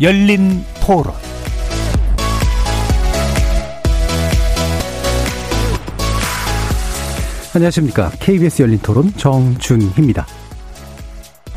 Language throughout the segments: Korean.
열린 토론 안녕하십니까. KBS 열린 토론 정준희입니다.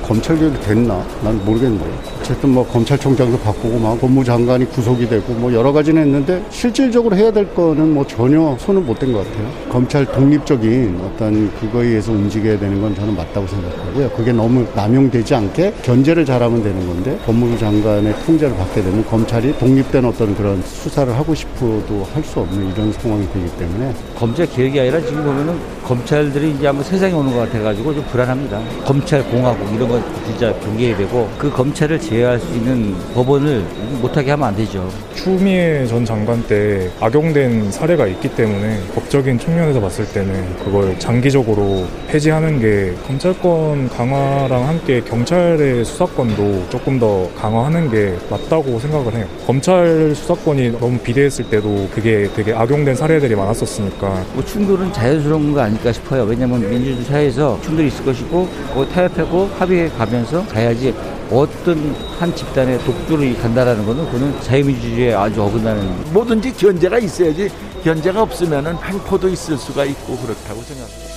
검찰 개혁이 됐나? 난 모르겠는데. 어쨌든 뭐 검찰총장도 바꾸고 막 법무장관이 구속이 되고 뭐 여러 가지는 했는데 실질적으로 해야 될 거는 뭐 전혀 손은 못 댄 것 같아요. 검찰 독립적인 어떤 그거에 의해서 움직여야 되는 건 저는 맞다고 생각하고요. 그게 너무 남용되지 않게 견제를 잘하면 되는 건데 법무부 장관의 통제를 받게 되면 검찰이 독립된 어떤 그런 수사를 하고 싶어도 할 수 없는 이런 상황이 되기 때문에 검찰 개혁이 아니라 지금 보면은 검찰들이 이제 한번 세상에 오는 것 같아가지고 좀 불안합니다. 검찰 공화국 이런 거 진짜 경계해야 되고 그 검찰을 제 어할 수 있는 법원을 못하게 하면 안 되죠. 추미애 전 장관 때 악용된 사례가 있기 때문에 법적인 측면에서 봤을 때는 그걸 장기적으로 폐지하는 게 검찰권 강화랑 함께 경찰의 수사권도 조금 더 강화하는 게 맞다고 생각을 해요. 검찰 수사권이 너무 비대했을 때도 그게 되게 악용된 사례들이 많았었으니까. 뭐 충돌은 자연스러운 거 아닐까 싶어요. 왜냐하면 민주주의 사회에서 충돌이 있을 것이고 그 타협하고 합의해 가면서 가야지 어떤 한 집단의 독주로 간다라는 것은 그는 자유민주주의에 아주 어긋나는 뭐든지 견제가 있어야지 견제가 없으면은 횡포도 있을 수가 있고 그렇다고 생각합니다.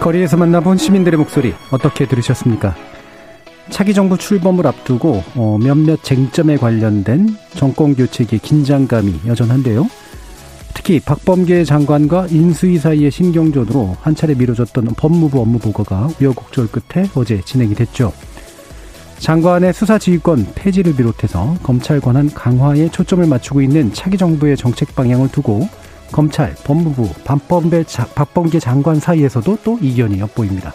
거리에서 만나본 시민들의 목소리 어떻게 들으셨습니까? 차기 정부 출범을 앞두고 어, 몇몇 쟁점에 관련된 정권 교체기의 긴장감이 여전한데요. 특히 박범계 장관과 인수위 사이의 신경전으로 한 차례 미뤄졌던 법무부 업무 보고가 우여곡절 끝에 어제 진행이 됐죠. 장관의 수사 지휘권 폐지를 비롯해서 검찰 권한 강화에 초점을 맞추고 있는 차기 정부의 정책 방향을 두고 검찰, 법무부, 박범계, 박범계 장관 사이에서도 또 이견이 엿보입니다.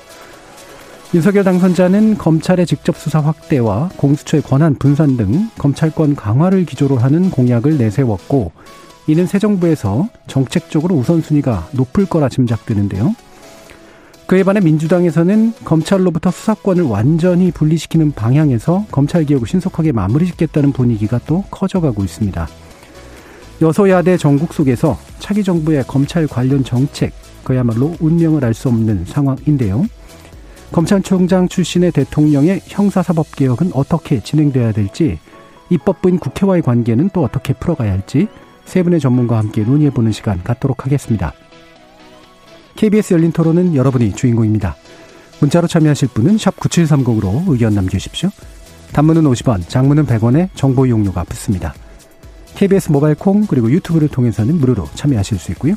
윤석열 당선자는 검찰의 직접 수사 확대와 공수처의 권한 분산 등 검찰권 강화를 기조로 하는 공약을 내세웠고 이는 새 정부에서 정책적으로 우선순위가 높을 거라 짐작되는데요. 그에 반해 민주당에서는 검찰로부터 수사권을 완전히 분리시키는 방향에서 검찰 개혁을 신속하게 마무리 짓겠다는 분위기가 또 커져가고 있습니다. 여소야대 전국 속에서 차기 정부의 검찰 관련 정책 그야말로 운명을 알 수 없는 상황인데요. 검찰총장 출신의 대통령의 형사사법개혁은 어떻게 진행돼야 될지 입법부인 국회와의 관계는 또 어떻게 풀어가야 할지 세 분의 전문가와 함께 논의해보는 시간 갖도록 하겠습니다. KBS 열린 토론은 여러분이 주인공입니다. 문자로 참여하실 분은 9730으로 의견 남겨주십시오. 단문은 50원, 장문은 100원에 정보 이용료가 붙습니다. KBS 모바일 콩 그리고 유튜브를 통해서는 무료로 참여하실 수 있고요.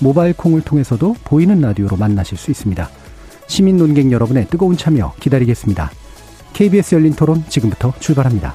모바일 콩을 통해서도 보이는 라디오로 만나실 수 있습니다. 시민 논객 여러분의 뜨거운 참여 기다리겠습니다. KBS 열린 토론 지금부터 출발합니다.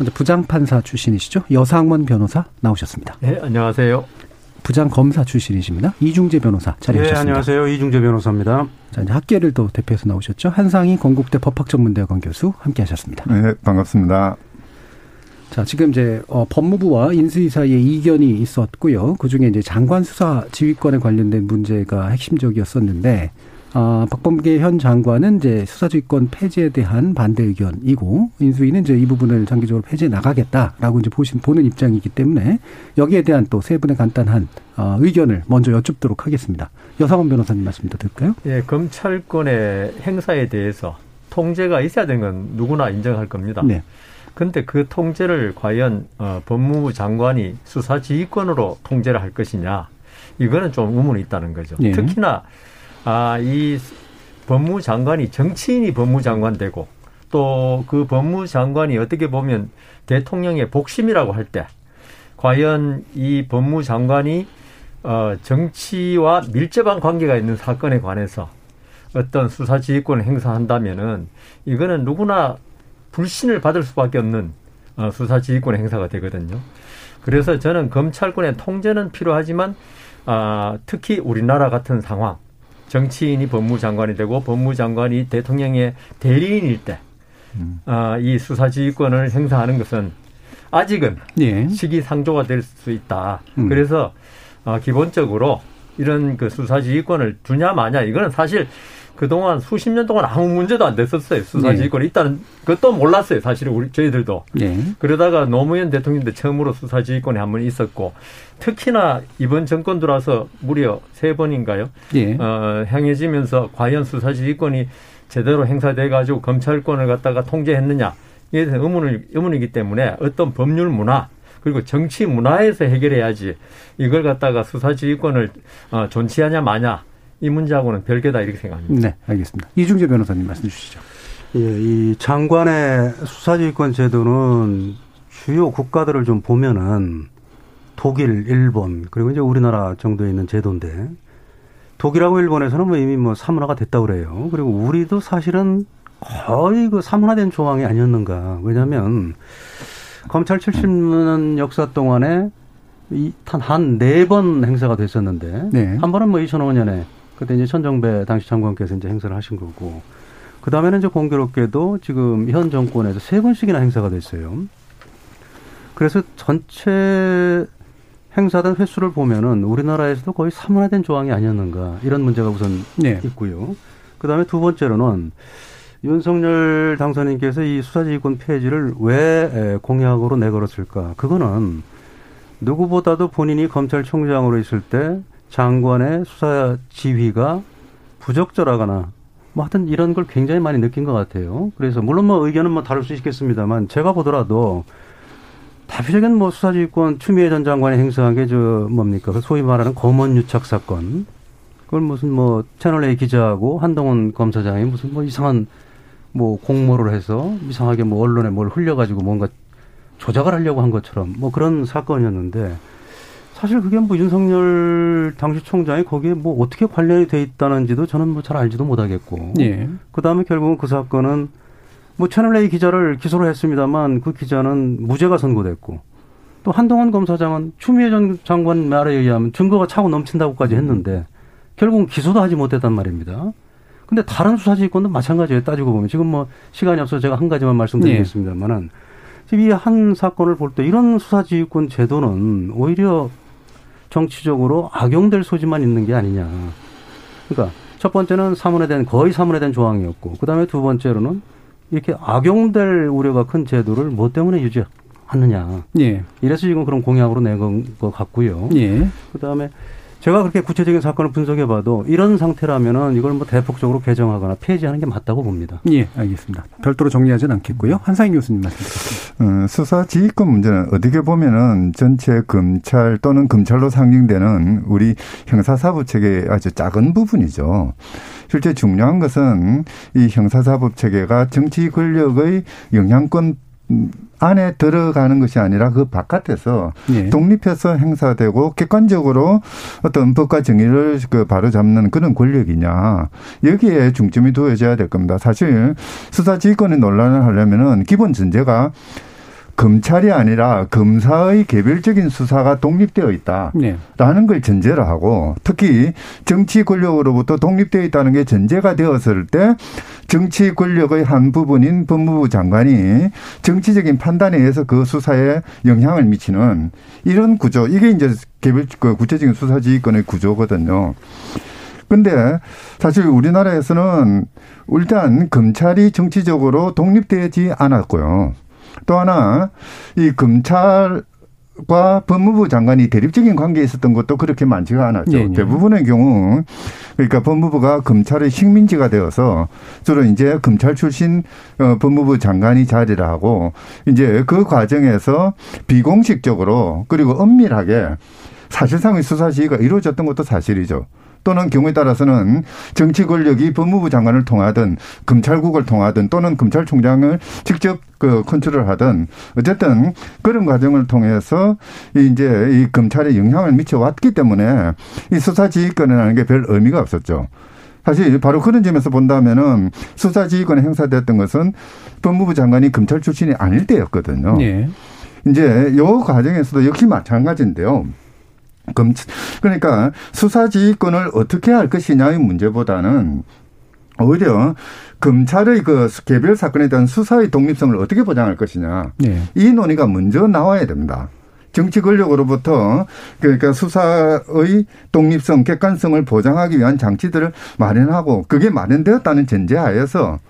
먼저 부장판사 출신이시죠? 여상원 변호사 나오셨습니다. 네, 안녕하세요. 부장 검사 출신이십니다. 이중재 변호사 자리하셨습니다. 네, 안녕하세요. 이중재 변호사입니다. 자, 이제 학계를 또 대표해서 나오셨죠. 한상희 건국대 법학전문대학원 교수 함께 하셨습니다. 네, 반갑습니다. 자, 지금 이제 어, 법무부와 인수위 사이에 이견이 있었고요. 그 중에 이제 장관 수사 지휘권에 관련된 문제가 핵심적이었었는데 아, 박범계 현 장관은 이제 수사지휘권 폐지에 대한 반대 의견이고 인수위는 이제 이 부분을 장기적으로 폐지해 나가겠다라고 이제 보신 보는 입장이기 때문에 여기에 대한 또 세 분의 간단한 어, 의견을 먼저 여쭙도록 하겠습니다. 여상원 변호사님 말씀도 들을까요? 예, 검찰권의 행사에 대해서 통제가 있어야 되는 건 누구나 인정할 겁니다. 네. 근데 그 통제를 과연 어, 법무부 장관이 수사지휘권으로 통제를 할 것이냐 이거는 좀 의문이 있다는 거죠. 네. 특히나 아, 이 법무장관이 정치인이 법무장관 되고 또 그 법무장관이 어떻게 보면 대통령의 복심이라고 할 때 과연 이 법무장관이 어, 정치와 밀접한 관계가 있는 사건에 관해서 어떤 수사 지휘권을 행사한다면은 이거는 누구나 불신을 받을 수밖에 없는 어, 수사 지휘권 행사가 되거든요. 그래서 저는 검찰권의 통제는 필요하지만 아, 특히 우리나라 같은 상황 정치인이 법무장관이 되고 법무장관이 대통령의 대리인일 때, 음. 아, 이 수사지휘권을 행사하는 것은 아직은 예. 시기상조가 될 수 있다. 음. 그래서 어, 기본적으로 이런 그 수사지휘권을 두냐 마냐 이거는 사실 그동안 수십 년 동안 아무 문제도 안 됐었어요. 수사 지휘권이 있다는 것도 몰랐어요. 사실은 우리 저희들도. 예. 그러다가 노무현 대통령 때 처음으로 수사 지휘권이 한 번 있었고 특히나 이번 정권 들어와서 무려 세 번인가요? 예. 어, 향해지면서 과연 수사 지휘권이 제대로 행사돼 가지고 검찰권을 갖다가 통제했느냐 이에 대해서 의문을 의문이기 때문에 어떤 법률 문화 그리고 정치 문화에서 해결해야지 이걸 갖다가 수사지휘권을 어, 존치하냐 마냐 이 문제하고는 별개다 이렇게 생각합니다. 네, 알겠습니다. 이중재 변호사님 말씀 주시죠. 예, 이 장관의 수사지휘권 제도는 주요 국가들을 좀 보면은 독일, 일본 그리고 이제 우리나라 정도에 있는 제도인데 독일하고 일본에서는 뭐 이미 뭐 사문화가 됐다고 그래요. 그리고 우리도 사실은 거의 그 사문화된 조항이 아니었는가. 왜냐하면 검찰 70년 역사 동안에 한네 번 행사가 됐었는데 네. 한 번은 뭐 2005년에 그때 이제 천정배 당시 장관께서 이제 행사를 하신 거고 그 다음에는 이제 공교롭게도 지금 현 정권에서 세 번씩이나 행사가 됐어요. 그래서 전체 행사된 횟수를 보면은 우리나라에서도 거의 사문화된 조항이 아니었는가 이런 문제가 우선 네. 있고요. 그 다음에 두 번째로는 윤석열 당선인께서 이 수사지휘권 폐지를 왜 공약으로 내걸었을까? 그거는 누구보다도 본인이 검찰총장으로 있을 때 장관의 수사 지휘가 부적절하거나 뭐 하여튼 이런 걸 굉장히 많이 느낀 것 같아요. 그래서 물론 뭐 의견은 뭐 다를 수 있겠습니다만 제가 보더라도 대표적인 뭐 수사지휘권 추미애 전 장관이 행사한 게 저 뭡니까 그 소위 말하는 검언 유착 사건 그걸 무슨 뭐 채널 A 기자하고 한동훈 검사장이 무슨 뭐 이상한 뭐 공모를 해서 이상하게 뭐 언론에 뭘 흘려가지고 뭔가 조작을 하려고 한 것처럼 뭐 그런 사건이었는데 사실 그게 뭐 윤석열 당시 총장이 거기에 뭐 어떻게 관련이 돼 있다는지도 저는 뭐 잘 알지도 못하겠고. 예. 그 다음에 결국은 그 사건은 뭐 채널A 기자를 기소를 했습니다만 그 기자는 무죄가 선고됐고 또 한동훈 검사장은 추미애 전 장관 말에 의하면 증거가 차고 넘친다고까지 했는데 결국은 기소도 하지 못했단 말입니다. 근데 다른 수사지휘권도 마찬가지예요. 따지고 보면 지금 뭐 시간이 없어서 제가 한 가지만 말씀드리겠습니다만은 지금 이 한 사건을 볼 때 이런 수사지휘권 제도는 오히려 정치적으로 악용될 소지만 있는 게 아니냐. 그러니까 첫 번째는 사문화된 거의 사문화된 조항이었고 그다음에 두 번째로는 이렇게 악용될 우려가 큰 제도를 뭐 때문에 유지하느냐. 예. 이래서 지금 그런 공약으로 낸 것 같고요. 예. 그다음에 제가 그렇게 구체적인 사건을 분석해봐도 이런 상태라면은 이걸 뭐 대폭적으로 개정하거나 폐지하는 게 맞다고 봅니다. 예, 알겠습니다. 별도로 정리하지는 않겠고요. 한상희 교수님 말씀 드리겠습니다. 어, 수사 지휘권 문제는 어떻게 보면은 전체 검찰 또는 검찰로 상징되는 우리 형사사법 체계의 아주 작은 부분이죠. 실제 중요한 것은 이 형사사법 체계가 정치 권력의 영향권 안에 들어가는 것이 아니라 그 바깥에서 예. 독립해서 행사되고 객관적으로 어떤 법과 정의를 그 바로 잡는 그런 권력이냐 여기에 중점이 두어져야 될 겁니다. 사실 수사 지휘권의 논란을 하려면은 기본 전제가 검찰이 아니라 검사의 개별적인 수사가 독립되어 있다라는 네. 걸 전제로 하고 특히 정치 권력으로부터 독립되어 있다는 게 전제가 되었을 때 정치 권력의 한 부분인 법무부 장관이 정치적인 판단에 의해서 그 수사에 영향을 미치는 이런 구조 이게 이제 개별 그 구체적인 수사지휘권의 구조거든요. 근데 사실 우리나라에서는 일단 검찰이 정치적으로 독립되지 않았고요. 또 하나 이 검찰 과 법무부 장관이 대립적인 관계에 있었던 것도 그렇게 많지가 않았죠. 예, 예. 대부분의 경우 그러니까 법무부가 검찰의 식민지가 되어서 주로 이제 검찰 출신 어, 법무부 장관이 자리를 하고 이제 그 과정에서 비공식적으로 그리고 은밀하게 사실상의 수사 지휘가 이루어졌던 것도 사실이죠. 또는 경우에 따라서는 정치 권력이 법무부 장관을 통하든 검찰국을 통하든 또는 검찰총장을 직접 그 컨트롤 하든 어쨌든 그런 과정을 통해서 이제 이 검찰에 영향을 미쳐 왔기 때문에 이 수사지휘권이라는 게 별 의미가 없었죠. 사실 바로 그런 점에서 본다면은 수사지휘권이 행사됐던 것은 법무부 장관이 검찰 출신이 아닐 때였거든요. 예. 이제 요 과정에서도 역시 마찬가지인데요. 검 그러니까 수사지휘권을 어떻게 할 것이냐의 문제보다는 오히려 검찰의 그 개별 사건에 대한 수사의 독립성을 어떻게 보장할 것이냐 네. 이 논의가 먼저 나와야 됩니다. 정치 권력으로부터 그러니까 수사의 독립성, 객관성을 보장하기 위한 장치들을 마련하고 그게 마련되었다는 전제하에서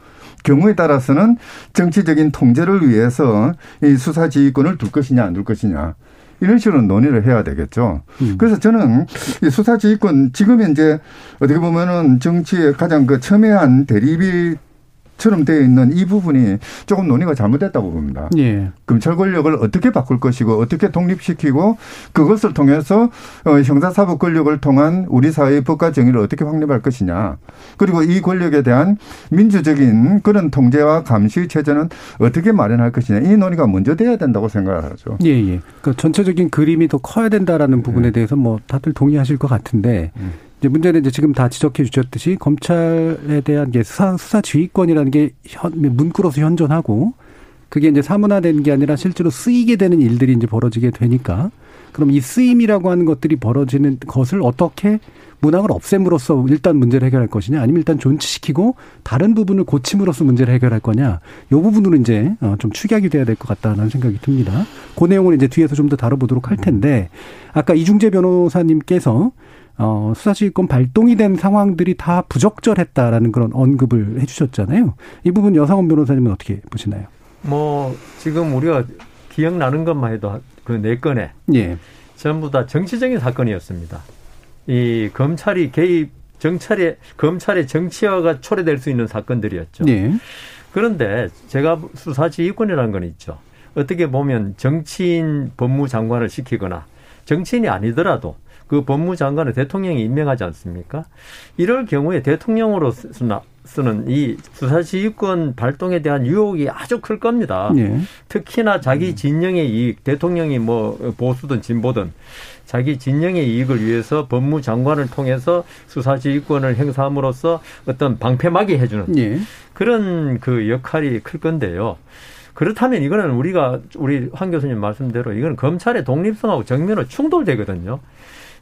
경우에 따라서는 정치적인 통제를 위해서 이 수사 지휘권을 둘 것이냐 안 둘 것이냐 이런 식으로 논의를 해야 되겠죠. 음. 그래서 저는 이 수사 지휘권 지금 현재 어떻게 보면은 정치의 가장 그 첨예한 대립이 처럼 되어 있는 이 부분이 조금 논의가 잘못됐다고 봅니다. 예. 검찰 권력을 어떻게 바꿀 것이고 어떻게 독립시키고 그것을 통해서 어, 형사사법 권력을 통한 우리 사회의 법과 정의를 어떻게 확립할 것이냐. 그리고 이 권력에 대한 민주적인 그런 통제와 감시 체제는 어떻게 마련할 것이냐. 이 논의가 먼저 돼야 된다고 생각하죠. 예, 예. 그 전체적인 그림이 더 커야 된다라는 부분에 네. 대해서 뭐 다들 동의하실 것 같은데 음. 이제 문제는 이제 지금 다 지적해 주셨듯이 검찰에 대한 게 수사, 수사 지휘권이라는 게 현, 문구로서 현존하고 그게 이제 사문화된 게 아니라 실제로 쓰이게 되는 일들이 이제 벌어지게 되니까 그럼 이 쓰임이라고 하는 것들이 벌어지는 것을 어떻게 문항을 없앰으로써 일단 문제를 해결할 것이냐 아니면 일단 존치시키고 다른 부분을 고침으로써 문제를 해결할 거냐 요 부분으로 이제 어, 좀 축약이 돼야 될 것 같다는 생각이 듭니다. 그 내용을 이제 뒤에서 좀 더 다뤄보도록 할 텐데 아까 이중재 변호사님께서 어, 수사지휘권 발동이 된 상황들이 다 부적절했다라는 그런 언급을 해주셨잖아요. 이 부분 여상원 변호사님은 어떻게 보시나요? 뭐 지금 우리가 기억나는 것만 해도 그 네 건에 예. 전부 다 정치적인 사건이었습니다. 이 검찰이 개입 정찰의 검찰의 정치화가 초래될 수 있는 사건들이었죠. 예. 그런데 제가 수사지휘권이라는 건 있죠. 어떻게 보면 정치인 법무장관을 시키거나 정치인이 아니더라도 그 법무장관을 대통령이 임명하지 않습니까? 이럴 경우에 대통령으로 쓰는 이 수사지휘권 발동에 대한 유혹이 아주 클 겁니다. 예. 특히나 자기 진영의 이익, 대통령이 뭐 보수든 진보든 자기 진영의 이익을 위해서 법무장관을 통해서 수사지휘권을 행사함으로써 어떤 방패막이 해주는 예. 그런 그 역할이 클 건데요. 그렇다면 이거는 우리가 우리 황 교수님 말씀대로 이건 검찰의 독립성하고 정면으로 충돌되거든요.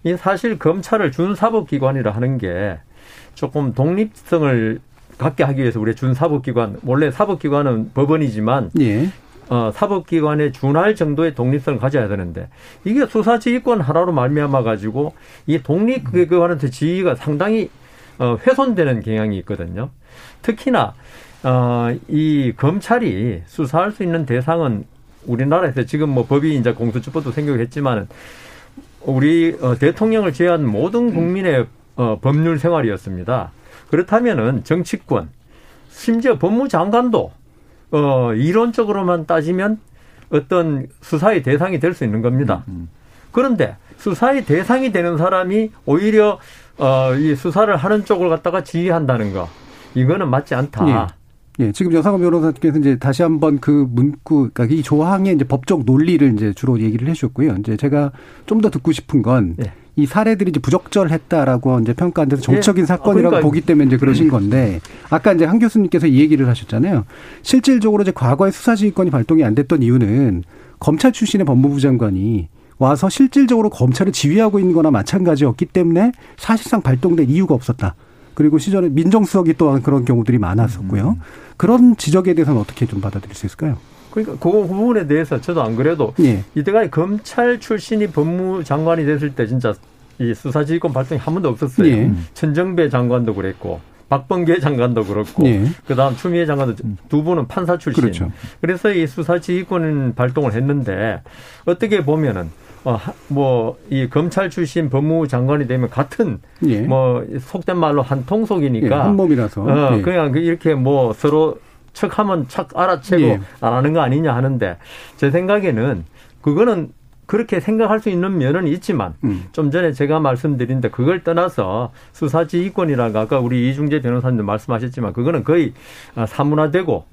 이 사실 검찰을 준사법기관이라 하는 게 조금 독립성을 갖게 하기 위해서 우리 준사법기관 원래 사법기관은 법원이지만 예. 어, 사법기관에 준할 정도의 독립성을 가져야 되는데 이게 수사지휘권 하나로 말미암아 가지고 이 독립기관한테 지위가 상당히 어, 훼손되는 경향이 있거든요. 특히나 어, 이 검찰이 수사할 수 있는 대상은 우리나라에서 지금 뭐 법이 이제 공수처법도 생겼겠지만은 우리 어, 대통령을 제외한 모든 국민의 어, 법률 생활이었습니다. 그렇다면은 정치권, 심지어 법무장관도 어, 이론적으로만 따지면 어떤 수사의 대상이 될 수 있는 겁니다. 그런데 수사의 대상이 되는 사람이 오히려 어, 이 수사를 하는 쪽을 갖다가 지휘한다는 거 이거는 맞지 않다. 예, 지금 여상원 변호사께서 이제 다시 한번 그 문구, 그러니까 이 조항의 이제 법적 논리를 이제 주로 얘기를 해주셨고요. 이제 제가 좀 더 듣고 싶은 건. 예. 이 사례들이 이제 부적절했다라고 이제 평가한 데서 정적인 예. 사건이라고 그러니까 보기 때문에 이제 그러신 건데 아까 이제 한 교수님께서 이 얘기를 하셨잖아요. 실질적으로 이제 과거에 수사지휘권이 발동이 안 됐던 이유는 검찰 출신의 법무부 장관이 와서 실질적으로 검찰을 지휘하고 있는 거나 마찬가지였기 때문에 사실상 발동된 이유가 없었다. 그리고 시절에 민정수석이 또한 그런 경우들이 많았었고요. 그런 지적에 대해서는 어떻게 좀 받아들일 수 있을까요? 그러니까 그 부분에 대해서 저도 안 그래도 예. 이때까지 검찰 출신이 법무장관이 됐을 때 진짜 이 수사지휘권 발동이 한 번도 없었어요. 예. 천정배 장관도 그랬고 박범계 장관도 그렇고 예. 그다음 추미애 장관도 두 분은 판사 출신. 그렇죠. 그래서 이 수사지휘권 발동을 했는데 어떻게 보면은 어, 뭐이 검찰 출신 법무부 장관이 되면 같은 예. 뭐 속된 말로 한 통속이니까 예, 한 몸이라서. 어, 예. 그냥 그 이렇게 뭐 서로 척하면 척 알아채고 예. 안 하는 거 아니냐 하는데 제 생각에는 그거는 그렇게 생각할 수 있는 면은 있지만 음. 좀 전에 제가 말씀드린데 그걸 떠나서 수사지휘권이라고 아까 우리 이중재 변호사님도 말씀하셨지만 그거는 거의 아, 사문화되고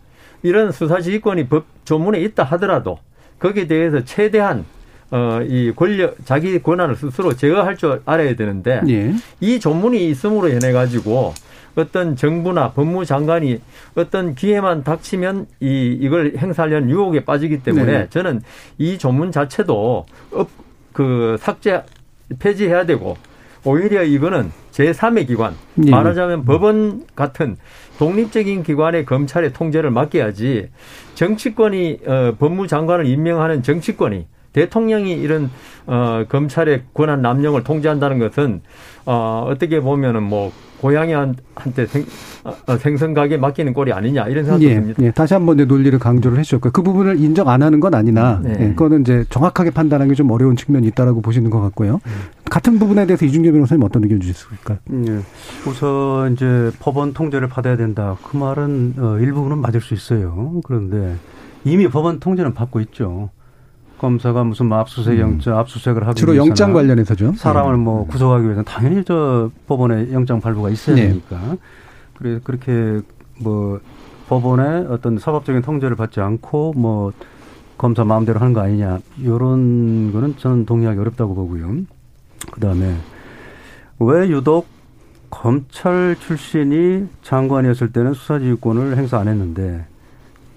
이런 수사지휘권이 법 조문에 있다 하더라도 거기에 대해서 최대한 어, 이 권력, 자기 권한을 스스로 제어할 줄 알아야 되는데 예. 이 조문이 있음으로 인해 가지고 어떤 정부나 법무장관이 어떤 기회만 닥치면 이 이걸 행사하려는 유혹에 빠지기 때문에 네. 저는 이 조문 자체도 업, 그 삭제 폐지해야 되고 오히려 이거는 제3의 기관 예. 말하자면 법원 같은 독립적인 기관의 검찰의 통제를 맡겨야지 정치권이 어, 법무장관을 임명하는 정치권이 대통령이 이런 어, 검찰의 권한 남용을 통제한다는 것은 어, 어떻게 보면은 뭐 고양이한테 생, 어, 생선가게 맡기는 꼴이 아니냐 이런 생각도 예, 듭니다. 예, 다시 한번 이제 논리를 강조를 해주셨고요. 그 부분을 인정 안 하는 건 아니나, 네. 예, 그거는 이제 정확하게 판단하는 게좀 어려운 측면이 있다라고 보시는 것 같고요. 같은 부분에 대해서 이준규 변호사님 어떤 의견 주실까요? 예. 우선 이제 법원 통제를 받아야 된다. 그 말은 어, 일부분은 맞을 수 있어요. 그런데 이미 법원 통제는 받고 있죠. 검사가 무슨 뭐 압수수색 영장, 압수수색을 하기 주로 영장 관련해서죠. 사람을 뭐 구속하기 위해서는 당연히 저 법원에 영장 발부가 있어야 네. 되니까. 그래 그렇게 뭐 법원의 어떤 사법적인 통제를 받지 않고 뭐 검사 마음대로 하는 거 아니냐 이런 거는 저는 동의하기 어렵다고 보고요. 그 다음에 왜 유독 검찰 출신이 장관이었을 때는 수사지휘권을 행사 안 했는데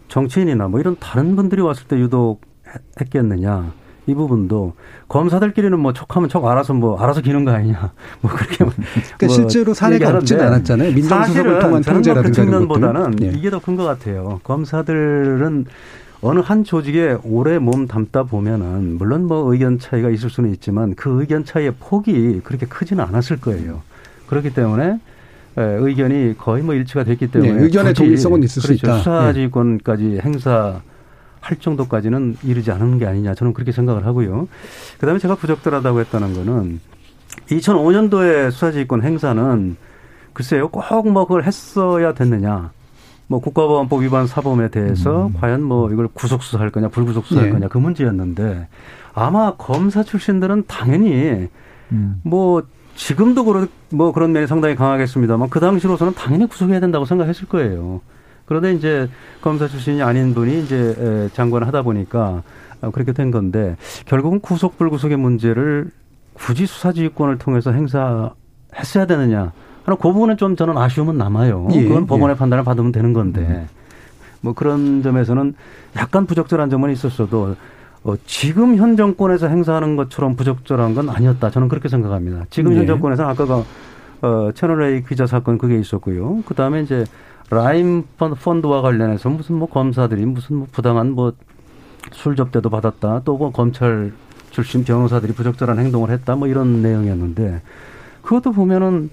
정치인이나 뭐 이런 다른 분들이 왔을 때 유독 했- 했겠느냐 이 부분도 검사들끼리는 뭐 척하면 척 알아서 뭐 알아서 기는 거 아니냐 뭐 그렇게 뭐 그러니까 실제로 사례가 없지는 않았잖아요. 민정수석을 통한 통제라든가 그 측면보다는. 예. 이게 더 큰 것 같아요. 검사들은 어느 한 조직에 오래 몸 담다 보면은 물론 뭐 의견 차이가 있을 수는 있지만 그 의견 차이의 폭이 그렇게 크지는 않았을 거예요. 그렇기 때문에 에, 의견이 거의 뭐 일치가 됐기 때문에 예, 의견의 동일성은 있을 수 그렇죠. 있다. 예. 수사지휘권까지 행사 할 정도까지는 이르지 않은 게 아니냐 저는 그렇게 생각을 하고요. 그다음에 제가 부적절하다고 했다는 거는 2005년도에 수사지휘권 행사는 글쎄요 꼭 뭐 그걸 했어야 됐느냐. 뭐 국가보안법 위반 사범에 대해서 과연 뭐 이걸 구속 수사할 거냐 불구속 수사할 예. 거냐 그 문제였는데 아마 검사 출신들은 당연히 뭐 지금도 그런 뭐 그런 면이 상당히 강하겠습니다만 그 당시로서는 당연히 구속해야 된다고 생각했을 거예요. 그런데 이제 검사 출신이 아닌 분이 이제 에, 장관을 하다 보니까 어, 그렇게 된 건데 결국은 구속 불구속의 문제를 굳이 수사지휘권을 통해서 행사했어야 되느냐 하는 그 부분은 좀 저는 아쉬움은 남아요. 예, 그건 법원의 예. 판단을 받으면 되는 건데 뭐 그런 점에서는 약간 부적절한 점은 있었어도 어, 지금 현 정권에서 행사하는 것처럼 부적절한 건 아니었다. 저는 그렇게 생각합니다. 지금 현 예. 정권에서는 아까가 어, 채널A 기자 사건 그게 있었고요. 그 다음에 이제 라임 펀- 펀드와 관련해서 무슨 뭐 검사들이 무슨 뭐 부당한 뭐 술 접대도 받았다. 또 뭐 검찰 출신 변호사들이 부적절한 행동을 했다. 뭐 이런 내용이었는데 그것도 보면은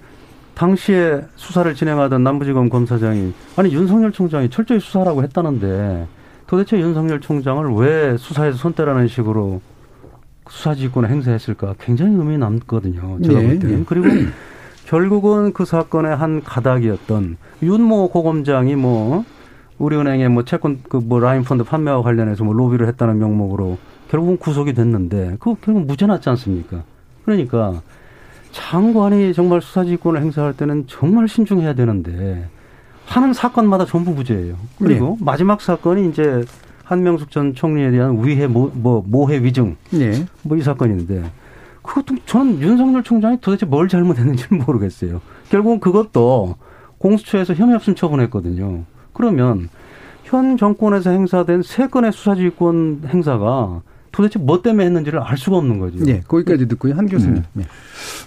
당시에 수사를 진행하던 남부지검 검사장이 아니 윤석열 총장이 철저히 수사라고 했다는데 도대체 윤석열 총장을 왜 수사에서 손대라는 식으로 수사지휘권을 행사했을까 굉장히 의미 남거든요. 제가 예, 볼 때는. 예. 그리고 결국은 그 사건의 한 가닥이었던 윤모 고검장이 뭐 우리은행에 뭐 채권 그 뭐 라인 펀드 판매와 관련해서 뭐 로비를 했다는 명목으로 결국은 구속이 됐는데 그 결국 무죄 났지 않습니까? 그러니까 장관이 정말 수사지휘권을 행사할 때는 정말 신중해야 되는데 하는 사건마다 전부 무죄예요. 그리고 마지막 사건이 이제 한명숙 전 총리에 대한 위해 모, 뭐 모해 위증 예. 뭐이 사건인데 그것도 저는 윤석열 총장이 도대체 뭘 잘못했는지는 모르겠어요. 결국은 그것도 공수처에서 혐의 없음 처분했거든요. 그러면 현 정권에서 행사된 세 건의 수사지휘권 행사가 도대체 뭐 때문에 했는지를 알 수가 없는 거죠. 예, 거기까지 듣고요. 한 교수님. 예.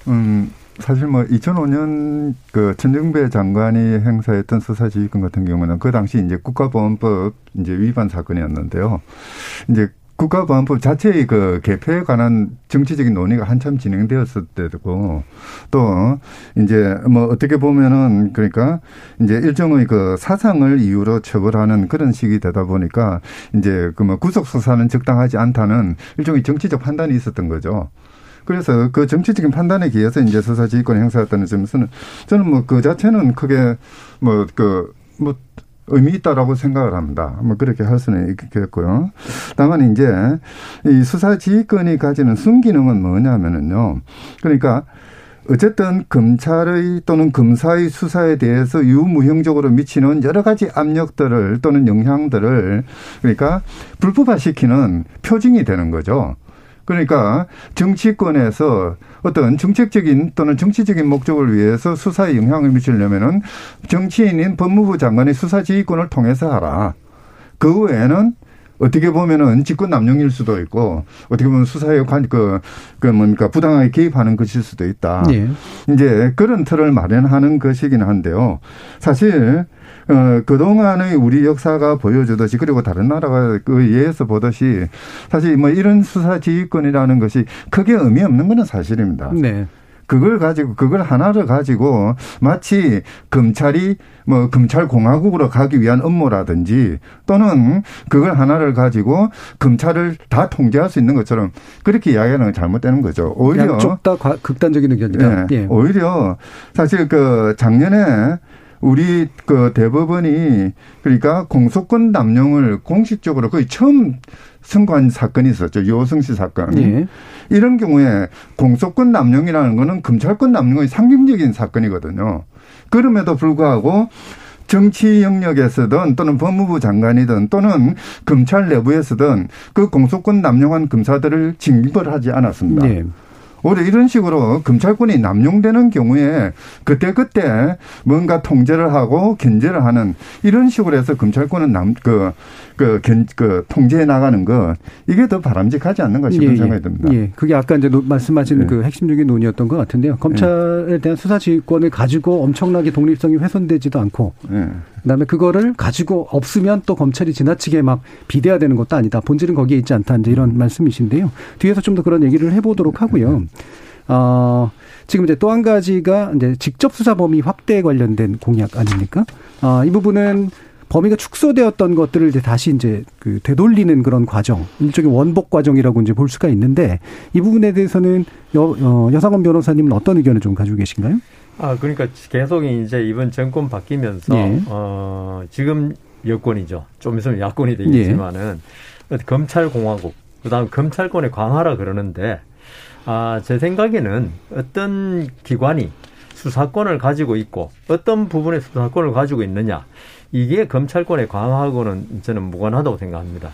음, 사실 뭐 2005년 그 천정배 장관이 행사했던 수사지휘권 같은 경우는 그 당시 이제 국가보안법 이제 위반 사건이었는데요. 이제 국가보안법 자체의 그 개폐에 관한 정치적인 논의가 한참 진행되었을 때고 또 이제 뭐 어떻게 보면은 그러니까 이제 일종의 그 사상을 이유로 처벌하는 그런 식이 되다 보니까 이제 그 뭐 구속 수사는 적당하지 않다는 일종의 정치적 판단이 있었던 거죠. 그래서 그 정치적인 판단에 기해서 이제 수사 지휘권 행사했다는 점에서는 저는 뭐 그 자체는 크게 뭐그뭐 의미 있다라고 생각을 합니다. 뭐 그렇게 할 수는 있겠고요. 다만 이제 이 수사 지휘권이 가지는 순기능은 뭐냐면은요. 그러니까 어쨌든 검찰의 또는 검사의 수사에 대해서 유무형적으로 미치는 여러 가지 압력들을 또는 영향들을 그러니까 불법화시키는 표징이 되는 거죠. 그러니까 정치권에서 어떤 정책적인 또는 정치적인 목적을 위해서 수사에 영향을 미치려면은 정치인인 법무부 장관의 수사 지휘권을 통해서 하라. 그 외에는 어떻게 보면은 직권 남용일 수도 있고 어떻게 보면 수사에 관, 그, 그 뭔가 부당하게 개입하는 것일 수도 있다. 예. 이제 그런 틀을 마련하는 것이긴 한데요. 사실 어, 그동안의 우리 역사가 보여주듯이 그리고 다른 나라가 그 예에서 보듯이 사실 뭐 이런 수사 지휘권이라는 것이 크게 의미 없는 것은 사실입니다. 네. 그걸 가지고 그걸 하나를 가지고 마치 검찰이 뭐 검찰 공화국으로 가기 위한 업무라든지 또는 그걸 하나를 가지고 검찰을 다 통제할 수 있는 것처럼 그렇게 이야기하는 건 잘못되는 거죠. 오히려 양쪽 다 과- 극단적인 의견이다. 예, 예. 오히려 사실 그 작년에 우리 그 대법원이 그러니까 공소권 남용을 공식적으로 거의 처음 선고한 사건이 있었죠. 유호성 씨 사건. 예. 이런 경우에 공소권 남용이라는 거는 검찰권 남용의 상징적인 사건이거든요. 그럼에도 불구하고 정치 영역에서든 또는 법무부 장관이든 또는 검찰 내부에서든 그 공소권 남용한 검사들을 징벌 하지 않았습니다. 예. 오히려 이런 식으로 검찰권이 남용되는 경우에 그때그때 뭔가 통제를 하고 견제를 하는 이런 식으로 해서 검찰권은 남, 그, 그, 견, 그, 통제해 나가는 것, 이게 더 바람직하지 않는가 싶은 생각이 듭니다. 예. 그게 아까 이제 노- 말씀하신 네. 그 핵심적인 논의였던 것 같은데요. 검찰에 대한 수사 지휘권을 가지고 엄청나게 독립성이 훼손되지도 않고 예. 그다음에 그거를 가지고 없으면 또 검찰이 지나치게 막 비대화되는 것도 아니다. 본질은 거기에 있지 않다. 이제 이런 말씀이신데요. 뒤에서 좀 더 그런 얘기를 해보도록 하고요. 어, 지금 이제 또 한 가지가 이제 직접 수사 범위 확대에 관련된 공약 아닙니까? 아, 이 부분은 범위가 축소되었던 것들을 이제 다시 이제 그 되돌리는 그런 과정, 일종의 원복 과정이라고 이제 볼 수가 있는데 이 부분에 대해서는 여, 어, 여상원 변호사님은 어떤 의견을 좀 가지고 계신가요? 아, 그러니까 계속 이제 이번 정권 바뀌면서 예. 어, 지금 여권이죠. 좀 있으면 야권이 되겠지만은 검찰 공화국, 그다음 검찰권의 강화라 그러는데 아, 제 생각에는 어떤 기관이 수사권을 가지고 있고 어떤 부분의 수사권을 가지고 있느냐 이게 검찰권의 강화하고는 저는 무관하다고 생각합니다.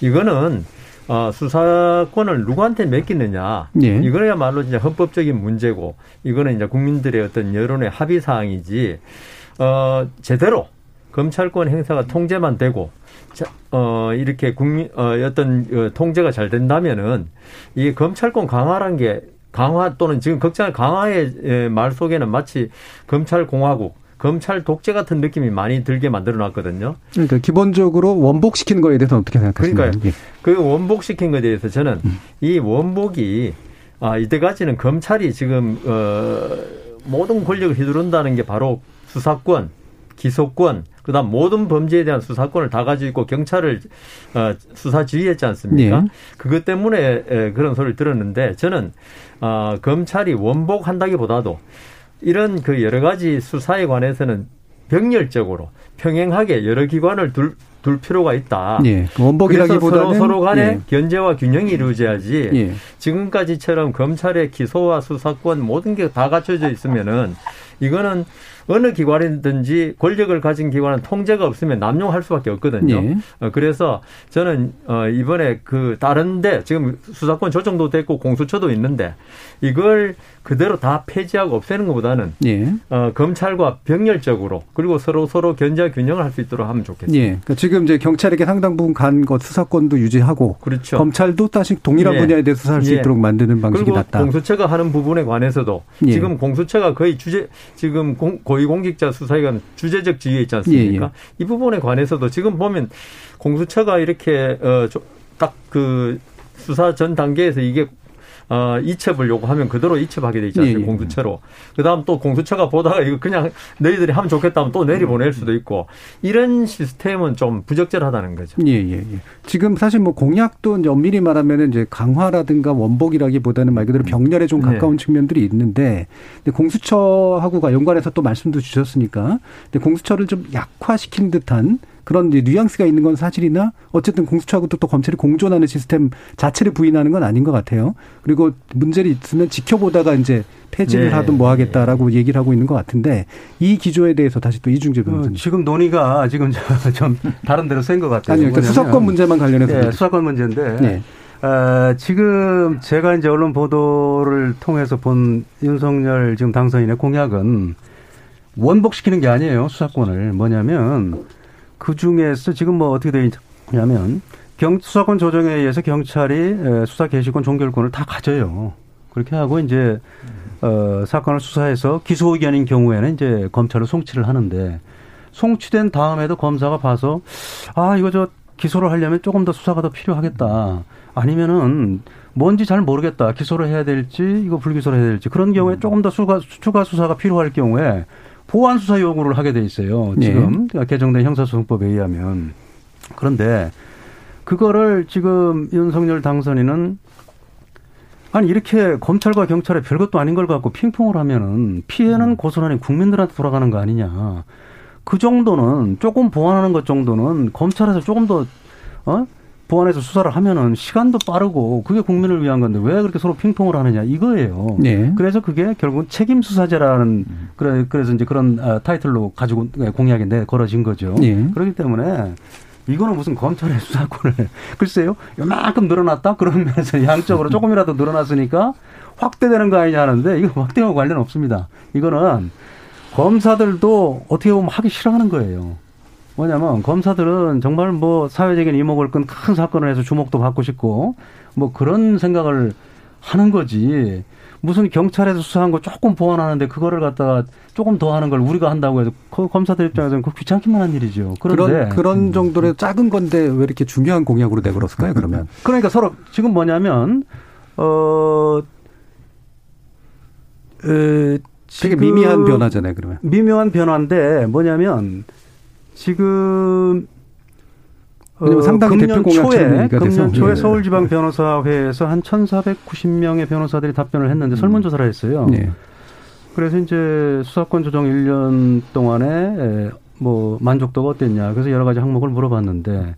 이거는 어, 수사권을 누구한테 맡기느냐 예. 이거야말로 진짜 헌법적인 문제고 이거는 이제 국민들의 어떤 여론의 합의 사항이지 어, 제대로 검찰권 행사가 통제만 되고 자, 어, 이렇게 국민 어, 어떤 어, 통제가 잘 된다면은 이 검찰권 강화란 게 강화 또는 지금 걱정 강화의 에, 말 속에는 마치 검찰 공화국 검찰 독재 같은 느낌이 많이 들게 만들어 놨거든요. 그러니까 기본적으로 원복시키는 거에 대해서 어떻게 생각하십니까? 그러니까요. 그 원복시킨 것에 대해서 저는 음. 이 원복이 아 이때까지는 검찰이 지금 어 모든 권력을 휘두른다는 게 바로 수사권, 기소권, 그다음 모든 범죄에 대한 수사권을 다 가지고 있고 경찰을 어 수사 지휘했지 않습니까? 네. 그것 때문에 에, 그런 소리를 들었는데 저는 어 검찰이 원복한다기보다도 이런 그 여러 가지 수사에 관해서는 병렬적으로 평행하게 여러 기관을 둘, 둘 필요가 있다. 예. 그래서 원복이라기보다는 서로, 서로 간에 예. 견제와 균형이 이루어져야지 예. 지금까지처럼 검찰의 기소와 수사권 모든 게 다 갖춰져 있으면은 이거는 어느 기관이든지 권력을 가진 기관은 통제가 없으면 남용할 수밖에 없거든요. 예. 어, 그래서 저는 어, 이번에 그 다른데 지금 수사권 조정도 됐고 공수처도 있는데 이걸 그대로 다 폐지하고 없애는 것보다는 예. 어, 검찰과 병렬적으로 그리고 서로 서로 견제와 균형을 할 수 있도록 하면 좋겠습니다. 예. 그러니까 지금 이제 경찰에게 상당 부분 간 것 수사권도 유지하고 그렇죠. 검찰도 다시 동일한 예. 분야에 대해 수사할 수 예. 있도록 만드는 방식이 낫다. 공수처가 하는 부분에 관해서도 예. 지금 공수처가 거의 주제 지금 공, 고위 공직자 수사기관 주제적 지위에 있지 않습니까? 예, 이 부분에 관해서도 지금 보면 공수처가 이렇게 어 딱 그 수사 전 단계에서 이게 어, 이첩을 요구하면 그대로 이첩하게 돼 있지 않습니까? 예, 예. 공수처로. 그 다음 또 공수처가 보다가 이거 그냥 너희들이 하면 좋겠다 하면 또 내리보낼 수도 있고 이런 시스템은 좀 부적절하다는 거죠. 예, 예, 예. 지금 사실 뭐 공약도 이제 엄밀히 말하면은 이제 강화라든가 원복이라기보다는 말 그대로 병렬에 좀 가까운 측면들이 있는데 공수처하고가 연관해서 또 말씀도 주셨으니까 근데 공수처를 좀 약화시킨 듯한 그런 이제 뉘앙스가 있는 건 사실이나 어쨌든 공수처하고도 또 검찰이 공존하는 시스템 자체를 부인하는 건 아닌 것 같아요. 그리고 문제를 있으면 지켜보다가 이제 폐지를 네. 하든 뭐 하겠다라고 얘기를 하고 있는 것 같은데 이 기조에 대해서 다시 또 이중재 어, 변호사님. 지금 논의가 지금 저- 좀 다른 데로 센 것 같아요. 아니요, 그러니까 수사권 문제만 관련해서 네, 그래요. 수사권 문제인데 네. 어, 지금 제가 이제 언론 보도를 통해서 본 윤석열 지금 당선인의 공약은 원복시키는 게 아니에요 수사권을 뭐냐면 그 중에서 지금 뭐 어떻게 되어 있냐면 경, 수사권 조정에 의해서 경찰이 수사 개시권 종결권을 다 가져요. 그렇게 하고 이제 어, 사건을 수사해서 기소 의견인 경우에는 이제 검찰로 송치를 하는데 송치된 다음에도 검사가 봐서 아 이거 저 기소를 하려면 조금 더 수사가 더 필요하겠다. 아니면은 뭔지 잘 모르겠다. 기소를 해야 될지 이거 불기소를 해야 될지 그런 경우에 조금 더 추가, 추가 수사가 필요할 경우에 보완 수사 요구를 하게 돼 있어요. 지금 네. 개정된 형사소송법에 의하면 그런데 그거를 지금 윤석열 당선인은 아니 이렇게 검찰과 경찰에 별것도 아닌 걸 갖고 핑퐁을 하면은 피해는 음. 고스란히 국민들한테 돌아가는 거 아니냐. 그 정도는 조금 보완하는 것 정도는 검찰에서 조금 더 어? 보완해서 수사를 하면은 시간도 빠르고 그게 국민을 위한 건데 왜 그렇게 서로 핑퐁을 하느냐 이거예요. 네. 그래서 그게 결국은 책임 수사제라는 그래 그래서 이제 그런 아, 타이틀로 가지고 공약인데 걸어진 거죠. 네. 그렇기 때문에 이거는 무슨 검찰의 수사권을 글쎄요 요만큼 늘어났다 그러면서 양적으로 조금이라도 늘어났으니까 확대되는 거 아니냐 하는데 이거 확대와 관련 없습니다. 이거는 검사들도 어떻게 보면 하기 싫어하는 거예요. 뭐냐면 검사들은 정말 뭐 사회적인 이목을 끈 큰 사건을 해서 주목도 받고 싶고 뭐 그런 생각을 하는 거지. 무슨 경찰에서 수사한 거 조금 보완하는데 그거를 갖다가 조금 더 하는 걸 우리가 한다고 해서 검사들 입장에서는 그 귀찮기만 한 일이죠. 그런데 그런, 그런 정도의 작은 건데 왜 이렇게 중요한 공약으로 내걸었을까요? 그러면 그러니까 서로 지금 뭐냐면 어. 에, 되게 미미한 변화잖아요. 그러면 미묘한 변화인데 뭐냐면 지금 어, 상당히 금년 초에 금년 초에 예. 서울지방 변호사회에서 한 1,490명의 변호사들이 답변을 했는데 음. 설문조사를 했어요. 네. 그래서 이제 수사권 조정 1년 동안에 뭐 만족도가 어땠냐. 그래서 여러 가지 항목을 물어봤는데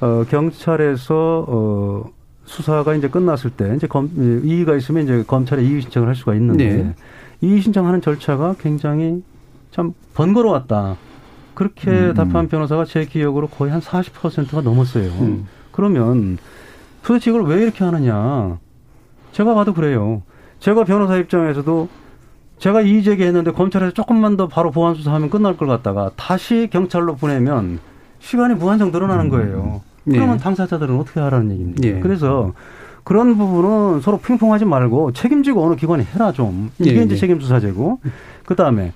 어, 경찰에서 어, 수사가 이제 끝났을 때 이제 검, 이의가 있으면 이제 검찰에 이의 신청을 할 수가 있는데 네. 이의 신청하는 절차가 굉장히 참 번거로웠다. 그렇게 음. 답한 변호사가 제 기억으로 거의 한 40%가 넘었어요. 음. 그러면 도대체 이걸 왜 이렇게 하느냐. 제가 봐도 그래요. 제가 변호사 입장에서도 제가 이의 제기 했는데 검찰에서 조금만 더 바로 보완 수사하면 끝날 걸 갖다가 다시 경찰로 보내면 시간이 무한정 늘어나는 음. 거예요. 네. 그러면 당사자들은 어떻게 하라는 얘기입니까? 네. 그래서 그런 부분은 서로 핑퐁하지 말고 책임지고 어느 기관이 해라 좀. 이게 네. 이제 네. 책임 수사제고. 그 다음에